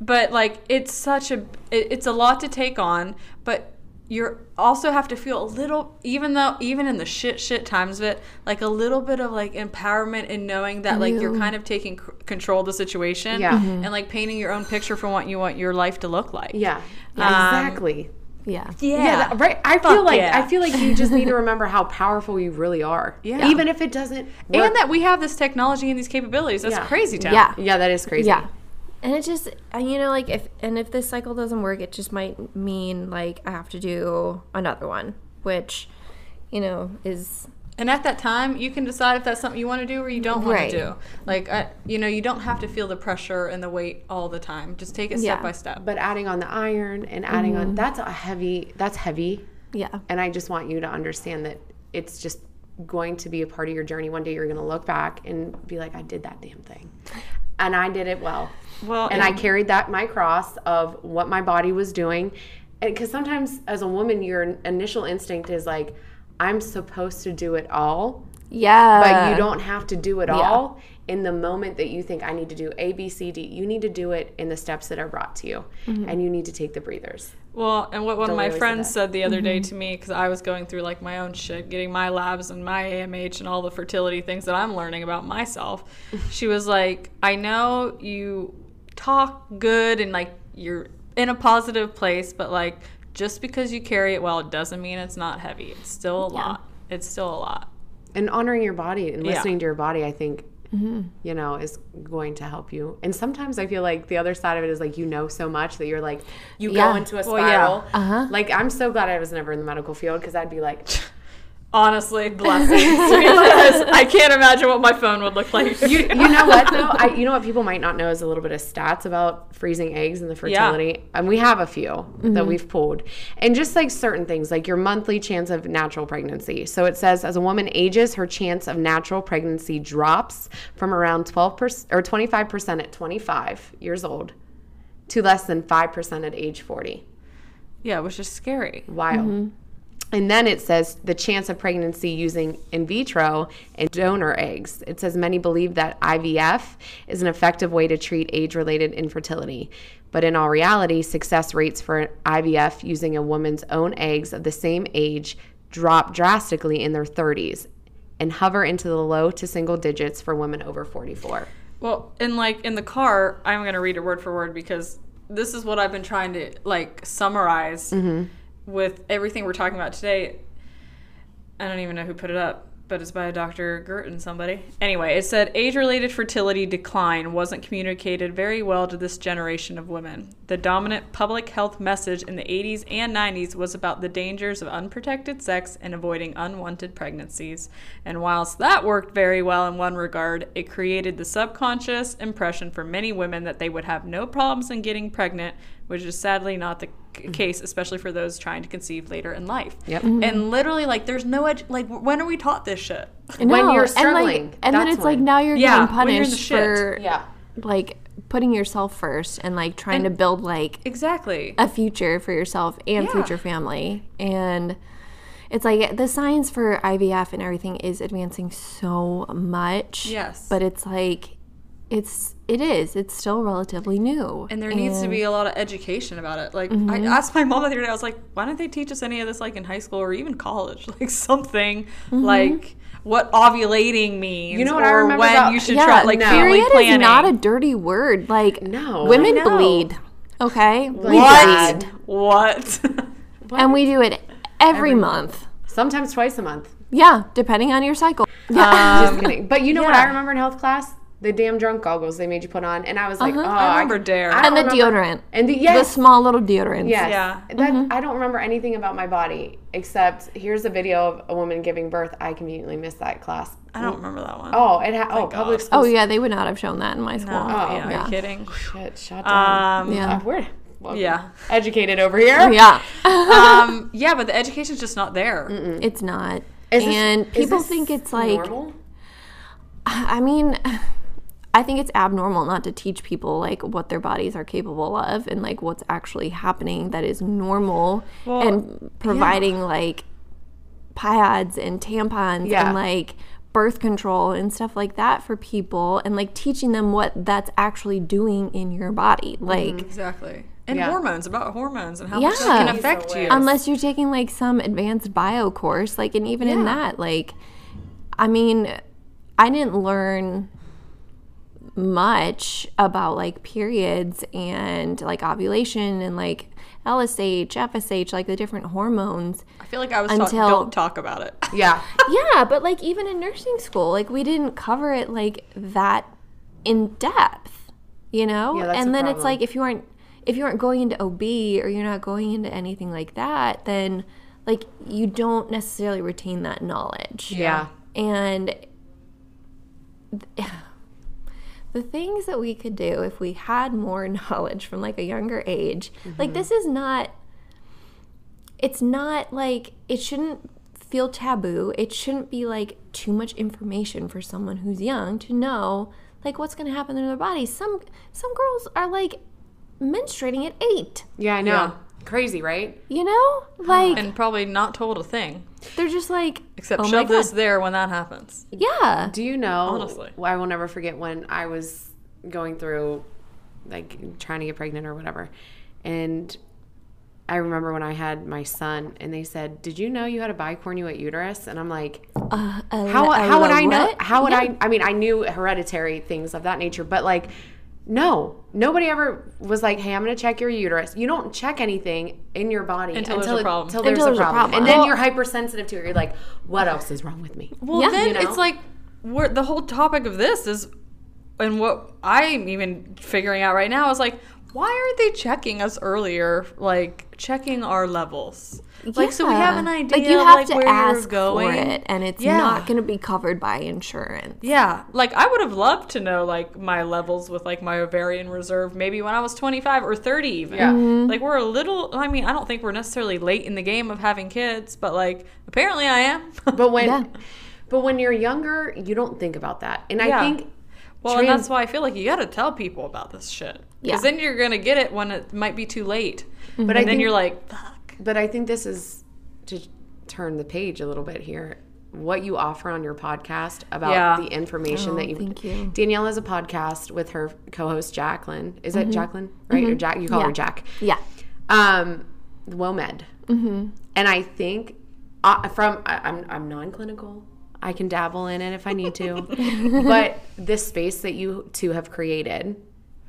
but like it's such a it, it's a lot to take on but you also have to feel a little even though even in the shit shit times of it like a little bit of like empowerment in knowing that like you're kind of taking c- control of the situation Yeah. and like painting your own picture for what you want your life to look like Yeah. Um, exactly. yeah. yeah, Yeah, that- right. I Fuck feel like yeah. I feel like you just need to remember how powerful you really are. Yeah. Even if it doesn't. work. and that we have this technology and these capabilities that's Yeah. crazy town Yeah. Yeah, that is crazy. Yeah. And it just, uh, you know, like if, and if this cycle doesn't work, it just might mean like I have to do another one, which, you know, is, And at that time, you can decide if that's something you want to do or you don't want Right. to do. Like, I, you know, you don't have to feel the pressure and the weight all the time. Just take it step Yeah. by step. But adding on the iron and adding Mm-hmm. on that's a heavy. That's heavy. yeah. And I just want you to understand that it's just going to be a part of your journey. One day you're going to look back and be like, I did that damn thing. And I did it well. Well, and I carried that, my cross of what my body was doing. Because sometimes as a woman, your initial instinct is like, I'm supposed to do it all, Yeah. but you don't have to do it all in the moment that you think I need to do A, B, C, D. You need to do it in the steps that are brought to you. And you need to take the breathers. Well, and what one of Don't my friends that. said the other Mm-hmm. day to me, because I was going through like my own shit, getting my labs and my AMH and all the fertility things that I'm learning about myself. she was like, I know you talk good and like you're in a positive place, but like just because you carry it well, it doesn't mean it's not heavy. It's still a lot. It's still a lot. And honoring your body and Yeah. listening to your body, I think, you know, is going to help you. And sometimes I feel like the other side of it is like you know so much that you're like, you Yeah. go into a Well, yeah. spiral. Uh-huh. Like, I'm so glad I was never in the medical field because I'd be like, Honestly, blessings. because I can't imagine what my phone would look like. you, you know what though? I, you know what people might not know is a little bit of stats about freezing eggs and the fertility. And we have a few that mm-hmm. we've pulled. And just like certain things, like your monthly chance of natural pregnancy. So it says as a woman ages, her chance of natural pregnancy drops from around 12% or 25% at 25 years old to less than 5% at age 40. yeah, which is scary. Wild. Mm-hmm. And then it says the chance of pregnancy using in vitro and donor eggs. It says many believe that IVF is an effective way to treat age related infertility. But in all reality, success rates for IVF using a woman's own eggs of the same age drop drastically in their 30s and hover into the low to single digits for women over 44. Well, in like in the car, I'm gonna read it word for word because this is what I've been trying to like summarize mm-hmm. With everything we're talking about today. I don't even know who put it up, but it's by a Dr. Gerton, somebody. Anyway, it said age related fertility decline wasn't communicated very well to this generation of women. The dominant public health message in the 80s and 90s was about the dangers of unprotected sex and avoiding unwanted pregnancies. And whilst that worked very well in one regard, it created the subconscious impression for many women that they would have no problems in getting pregnant, which is sadly not the c- case, especially for those trying to conceive later in life. Yep. Mm-hmm. And literally, like, there's no edu- like, when are we taught this shit? When No, you're and, like, and then that's it's like now you're Yeah, getting when you're punished shit. for Yeah. like putting yourself first and like trying to build like Exactly. a future for yourself and Yeah. future family and it's like the science for IVF and everything is advancing so much Yes. but it's like it's it is it's still relatively new And there needs to be a lot of education about it. Like I asked my mom the other day, I was like, "Why don't they teach us any of this like in high school or even college? Like something like what ovulating means, You know what or I remember when about- you should yeah, try like no. family period planning." is not a dirty word like No. women I know. bleed okay we what? bleed What? and we do it every month Sometimes twice a month. yeah depending on your cycle Yeah, Just kidding. But you know what Um. I remember in health class? The damn drunk goggles they made you put on, and I was like, oh, I remember Dare. I and the remember- deodorant And the the small little deodorant. yes. Yeah. That, I don't remember anything about my body except here's a video of a woman giving birth. I conveniently missed that class. I don't remember that one. Oh, it ha- oh public school. Oh yeah, they would not have shown that in my school. No, Oh, yeah, are you kidding? Shit, shut down. Um, Yeah. Uh, we're well, yeah. educated over here. Yeah, um, yeah, but the education's just not there. it's not. Is this- and is people this think it's like normal? I mean, I think it's abnormal not to teach people like what their bodies are capable of and like what's actually happening that is normal Well, and providing like pads and tampons Yeah. and like birth control and stuff like that for people and like teaching them what that's actually doing in your body. Mm-hmm, like Exactly. And Yeah. hormones about hormones and how much that can affect you. unless you're taking like some advanced bio course like and even in that like i mean i didn't learn much about like periods and like ovulation and like lsh fsh like the different hormones I feel like I was taught Until- don't talk about it. Yeah. yeah but like even in nursing school like we didn't cover it like that in depth you know Yeah, and then it's like if you aren't if you aren't going into ob or you're not going into anything like that then like you don't necessarily retain that knowledge Yeah. and th- the things that we could do if we had more knowledge from like a younger age like this is not it's not like it shouldn't feel taboo it shouldn't be like too much information for someone who's young to know like what's going to happen in their body some some girls are like menstruating at 8 Yeah, I know. Yeah. Crazy, right? you know like And probably not told a thing. they're just like Except oh my shove this there when that happens. yeah Do you know? Honestly. I will never forget when I was going through, like, trying to get pregnant or whatever, and I remember when I had my son, and they said, "Did you know you had a bicornuate uterus?" And I'm like, uh, a- "How? a- how would I know? How would Yeah. I? I mean, I knew hereditary things of that nature, but like." No, nobody ever was like, "Hey, I'm going to check your uterus." You don't check anything in your body Until there's a problem. Until there's, Until a, there's a problem. problem. and then Well- you're hypersensitive to it. You're like, "What else is wrong with me?" Well, Yeah. then You know? it's like we're, the whole topic of this is, and what I'm even figuring out right now is like, why aren't they checking us earlier? Like checking our levels. Like so we have an idea Like you have like, to where ask going. for it, and it's Yeah. not going to be covered by insurance. Yeah, like I would have loved to know like my levels with like my ovarian reserve maybe when I was 25 or 30 even. Yeah. Mm-hmm. Like we're a little I mean, I don't think we're necessarily late in the game of having kids, but like apparently I am. But when Yeah. but when you're younger, you don't think about that. And Yeah. I think well, and that's why I feel like you got to tell people about this shit. Yeah. Cuz then you're going to get it when it might be too late. But and I then think- you're like, fuck. but I think this is to turn the page a little bit here. What you offer on your podcast about Yeah. the information Oh, that you thank you. Danielle has a podcast with her co-host Jacqueline. Is it Jacqueline? Right? Or Jack you call her Mm-hmm. Jack. Yeah. Um WOMED. Mm-hmm. And I think uh, from I, I'm I'm non-clinical. I can dabble in it if I need to. but this space that you two have created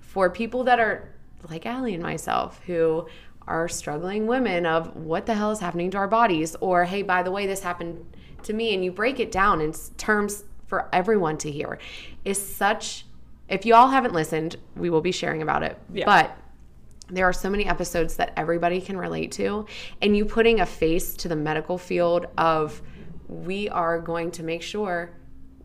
for people that are like Allie and myself who are struggling women of what the hell is happening to our bodies or hey by the way this happened to me and you break it down in terms for everyone to hear is such if you all haven't listened we will be sharing about it Yeah. but there are so many episodes that everybody can relate to and you putting a face to the medical field of we are going to make sure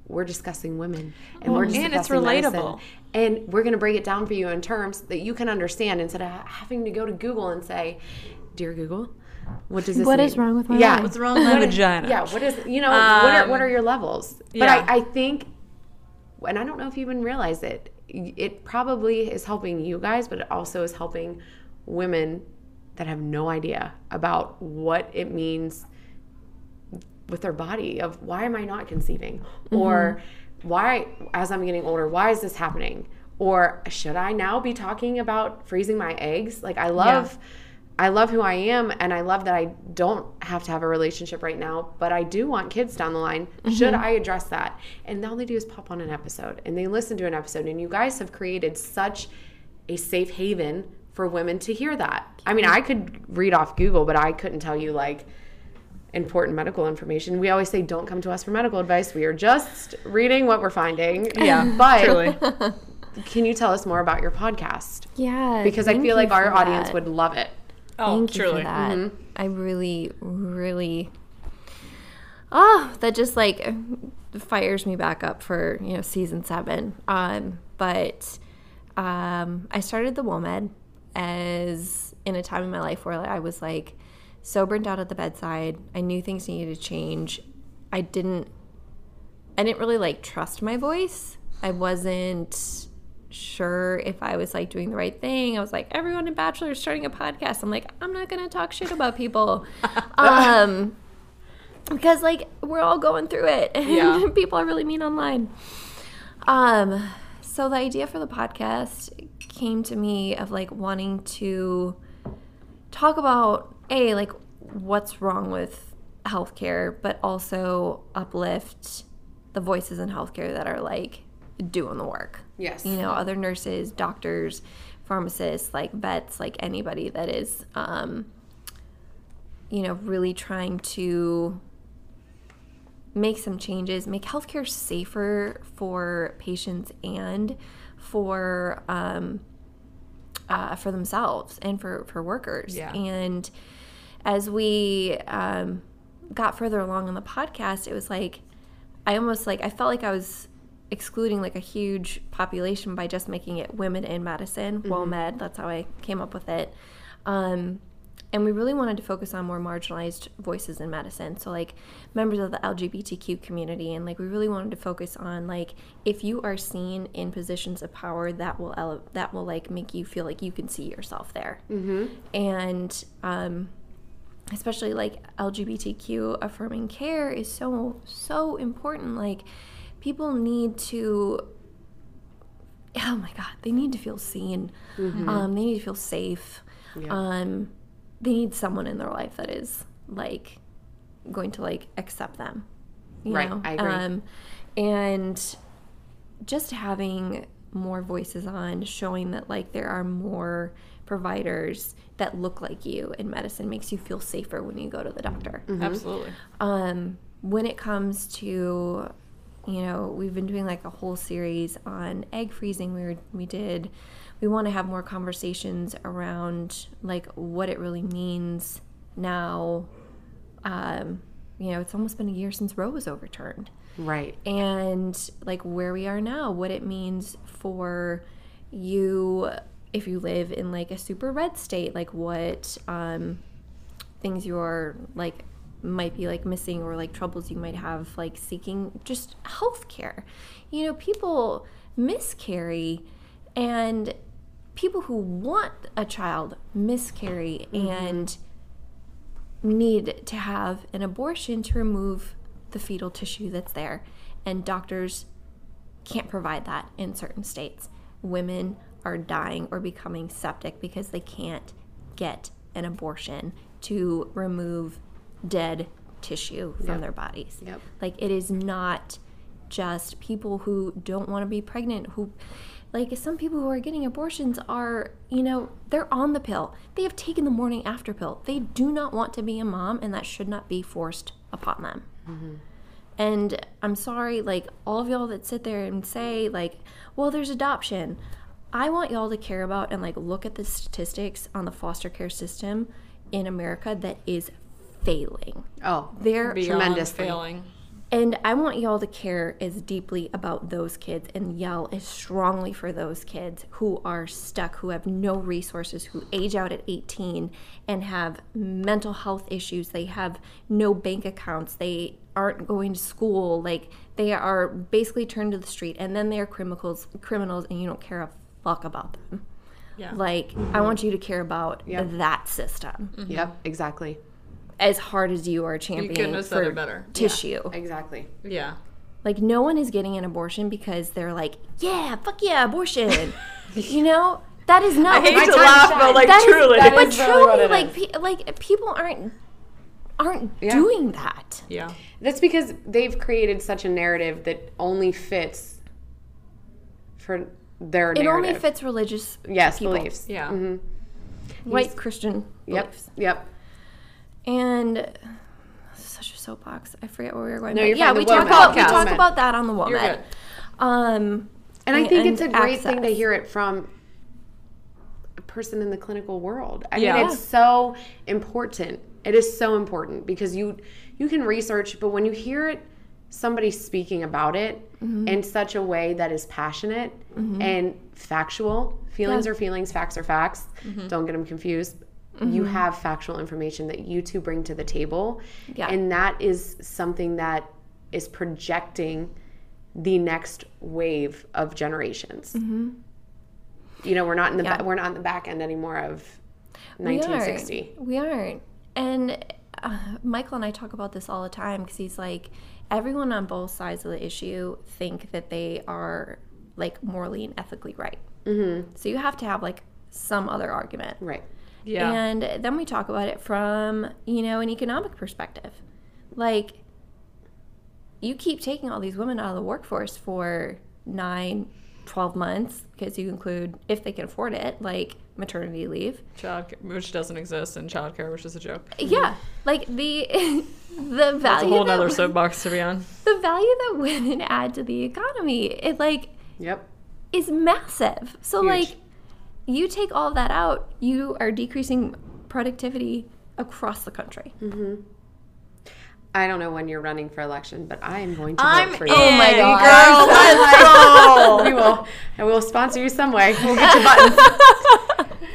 we're discussing women and we're and it's relatable medicine. Relatable. and we're going to break it down for you in terms that you can understand instead of having to go to google and say dear google what does this What mean? is wrong with my yeah life? What's wrong with my vagina? yeah what is you know what, are, what Um, are your levels but yeah. I, I think and i don't know if you even realize it it probably is helping you guys but it also is helping women that have no idea about what it means with their body of why am i not conceiving or why as i'm getting older why is this happening? Or should i now be talking about freezing my eggs? Like i love i love who i am and i love that i don't have to have a relationship right now but i do want kids down the line. Mm-hmm. Should i address that? And all they do is pop on an episode and they listen to an episode and you guys have created such a safe haven for women to hear that. I mean mm-hmm. i could read off google but i couldn't tell you like important medical information. We always say, don't come to us for medical advice. We are just reading what we're finding. Yeah, But truly. can you tell us more about your podcast? Yeah. Because I feel like our for audience would love it. Oh, Thank you truly. for that. I really, really, oh, that just like fires me back up for you know season seven. Um, but um, I started the WOMED as in a time in my life where I was like so burnt out at the bedside. I knew things needed to change. I didn't. I didn't really like trust my voice. I wasn't sure if I was like doing the right thing. I was like, everyone in Bachelor is starting a podcast. I'm like, I'm not gonna talk shit about people. um because like we're all going through it. And Yeah. people are really mean online. Um so the idea for the podcast came to me of like wanting to talk about a like what's wrong with healthcare, but also uplift the voices in healthcare that are like doing the work. Yes. You know, other nurses, doctors, pharmacists, like vets, like anybody that is um you know, really trying to make some changes, make healthcare safer for patients and for um, uh, for themselves and for for workers. Yeah. And as we um, got further along in the podcast, it was like I almost like I felt like I was excluding like a huge population by just making it women in medicine, WOMED. That's how I came up with it. Um, and we really wanted to focus on more marginalized voices in medicine so like members of the lgbtq community and like we really wanted to focus on like if you are seen in positions of power that will ele- that will like make you feel like you can see yourself there mm-hmm. and um especially like lgbtq affirming care is so so important like people need to oh my god they need to feel seen um, they need to feel safe um, they need someone in their life that is like going to like accept them Right, know? I agree. um, and just having more voices on showing that like there are more providers that look like you in medicine makes you feel safer when you go to the doctor. Absolutely. um, when it comes to you know we've been doing like a whole series on egg freezing we were, we did we want to have more conversations around like what it really means now. Um, you know it's almost been a year since roe was overturned. Right. and like where we are now, what it means for you if you live in like a super red state, like what um, things you're like might be like missing or like troubles you might have like seeking just health care. You know, people miscarry and people who want a child miscarry and need to have an abortion to remove the fetal tissue that's there. And doctors can't provide that in certain states. Women are dying or becoming septic because they can't get an abortion to remove dead tissue from Yep. their bodies. Yep. Like it is not just people who don't want to be pregnant who like some people who are getting abortions are, you know, they're on the pill. They have taken the morning after pill. They do not want to be a mom and that should not be forced upon them. Mm-hmm. And I'm sorry, like all of y'all that sit there and say, like, well, there's adoption. I want y'all to care about and like look at the statistics on the foster care system in America that is failing. Oh, They're tremendous failing. and I want y'all to care as deeply about those kids and yell as strongly for those kids who are stuck, who have no resources, who age out at 18 and have mental health issues. They have no bank accounts. They aren't going to school. Like they are basically turned to the street and then they are criminals criminals and you don't care a fuck about them. Yeah. Like I want you to care about Yep. that system mm-hmm. Yep, exactly. as hard as you are couldn't championing have said for better. tissue. Exactly. Yeah. Like no one is getting an abortion because they're like, yeah, fuck yeah, abortion. you know, that is not. I hate what to laugh, shine. but like That is- truly. that but is really what truly, it like, is. pe- like people aren't aren't Yeah. doing that. yeah. That's because they've created such a narrative that only fits for their It narrative. only fits religious yes, people. beliefs. Yeah. white Christian Yep. beliefs. Yep. And such a soapbox. I forget where we were going. No, you're yeah, we talk woman. about we talk about that on the woman. You're good. Um, And I think it's a and great thing to hear it from a person in the clinical world. I Yeah. mean, it's so important. It is so important because you you can research, but when you hear it somebody speaking about it Mm-hmm. in such a way that is passionate and factual, feelings Yeah. are feelings, facts are facts. Mm-hmm. Don't get them confused. You have factual information that you two bring to the table. Yeah. And that is something that is projecting the next wave of generations. You know, we're not in the Mm-hmm. Yeah. ba- we're not in the back end anymore of We 1960. aren't. We aren't. And uh, Michael and I talk about this all the time because he's like, everyone on both sides of the issue think that they are like morally and ethically right. Mm-hmm. So you have to have like some other argument. Right. Yeah. And then we talk about it from, you know, an economic perspective. Like, you keep taking all these women out of the workforce for nine, 12 months because you include, if they can afford it, like maternity leave. Child, which doesn't exist in childcare, which is a joke. Yeah, like the the value. That's a value whole nother that, soapbox to be on. the value that women add to the economy, it like Yep. is massive. So Huge. like, you take all that out, you are decreasing productivity across the country. Mm-hmm. I don't know when you're running for election, but I am going to I'm vote for in, you. Oh my God. girl. Let's go. we will. And we'll sponsor you some way. We'll get you buttons.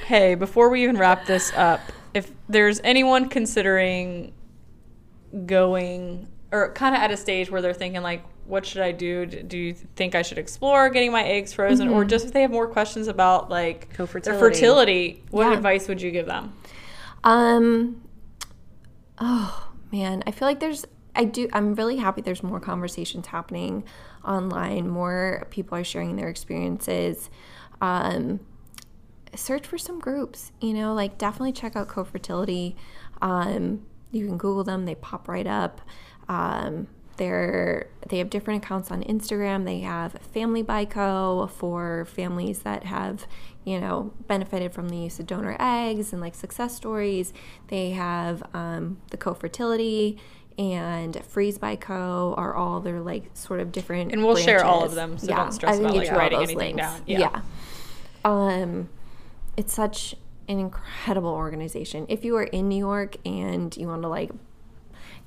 Hey, before we even wrap this up, if there's anyone considering going or kind of at a stage where they're thinking like, what should I do? Do you think I should explore getting my eggs frozen, or just if they have more questions about like their Co-fertility. fertility, what Yeah. advice would you give them? Um. Oh man, I feel like there's. I do. I'm really happy. There's more conversations happening online. More people are sharing their experiences. Um, search for some groups. You know, like definitely check out co-fertility. Um, you can Google them. They pop right up. Um, they're they have different accounts on Instagram. They have Family by Co for families that have, you know, benefited from the use of donor eggs and like success stories. They have um, the co-fertility and Freeze by Co are all their like sort of different. And we'll share all of them, so don't stress I about, like, writing those anything links. down. Yeah. yeah. Um, it's such an incredible organization. If you are in New York and you want to like,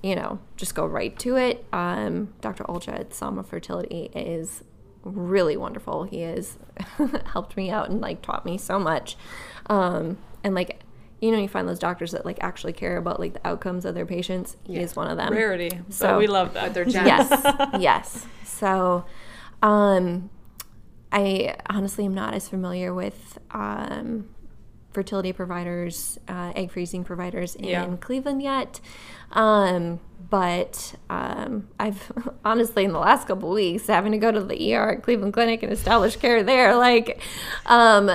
you know, just go right to it, um, Dr. Olja at Sama Fertility is really wonderful. He has helped me out and like taught me so much. Um, and like, you know, you find those doctors that like actually care about like the outcomes of their patients. He is one of them. Rarity, but So- we love that. They're gems. Yes, yes. So, um, I honestly am not as familiar with um, fertility providers, uh, egg freezing providers in Yeah. Cleveland yet. Um, but um, I've honestly, in the last couple weeks, having to go to the ER at Cleveland Clinic and establish care there, like, um,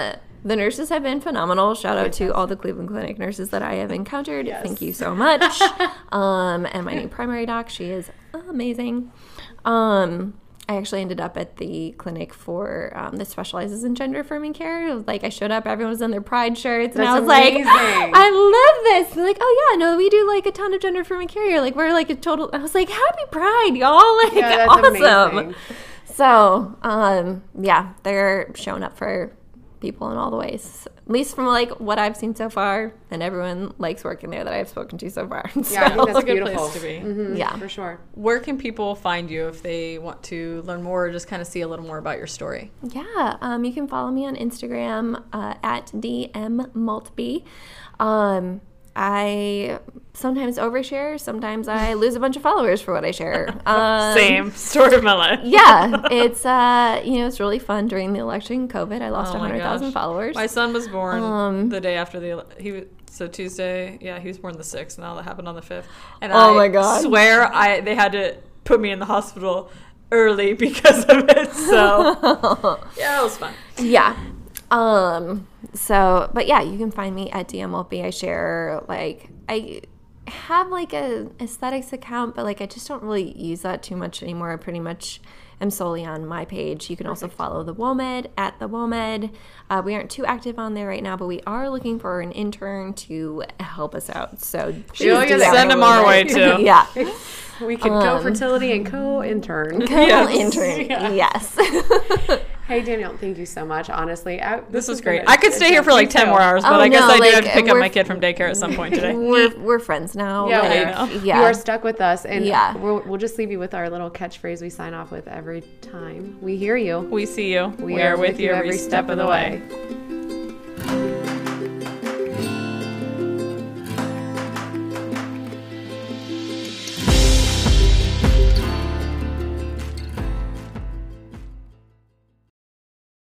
the nurses have been phenomenal. Shout out to all the Cleveland Clinic nurses that I have encountered. Thank you so much. um, and my new primary doc, she is amazing. Um, I actually ended up at the clinic for um, that specializes in gender affirming care. It was like I showed up, everyone was in their pride shirts, and That's I was like. I love this. They're like, oh yeah, no, we do like a ton of gender affirming care. here. Like we're like a total. I was like, happy Pride, y'all! Like Yeah, awesome. amazing. So, um, yeah, they're showing up for people in all the ways. At least from like what I've seen so far, and everyone likes working there that I've spoken to so far. Yeah, I think that's a good beautiful. place to be. Mhm, Yeah. for sure. Where can people find you if they want to learn more or just kind of see a little more about your story? Yeah, um, you can follow me on Instagram uh, at dmmaltby. Um, I sometimes overshare, sometimes I lose a bunch of followers for what I share. Um, Same story of my life. Yeah, it's uh, you know, it's really fun during the election. COVID, I lost Oh hundred thousand followers. My son was born Um, the day after the he so Tuesday. Yeah, he was born the sixth. Now that happened on the fifth. And Oh I my God. Swear, I they had to put me in the hospital early because of it. So yeah, it was fun. Yeah. Um. So, but yeah, you can find me at DMLB. I share like I have like a aesthetics account, but like I just don't really use that too much anymore. I pretty much am solely on my page. You can also follow the WOMED at the WOMED. Uh, we aren't too active on there right now, but we are looking for an intern to help us out. So please send them our way, too. yeah. We could go um, fertility and co-intern. Co-intern. Yes. Yes. hey Danielle, thank you so much. Honestly, I, This was has great. been a- I could stay here for like ten too. more hours, but Oh, I guess no, I do like, have to pick up my kid from daycare at some point today. we're, we're friends now. Yeah, like, we yeah. You are stuck with us, and Yeah. we'll, we'll just leave you with our little catchphrase we sign off with every time. We hear you. we see you. We, are, with you every step of the way.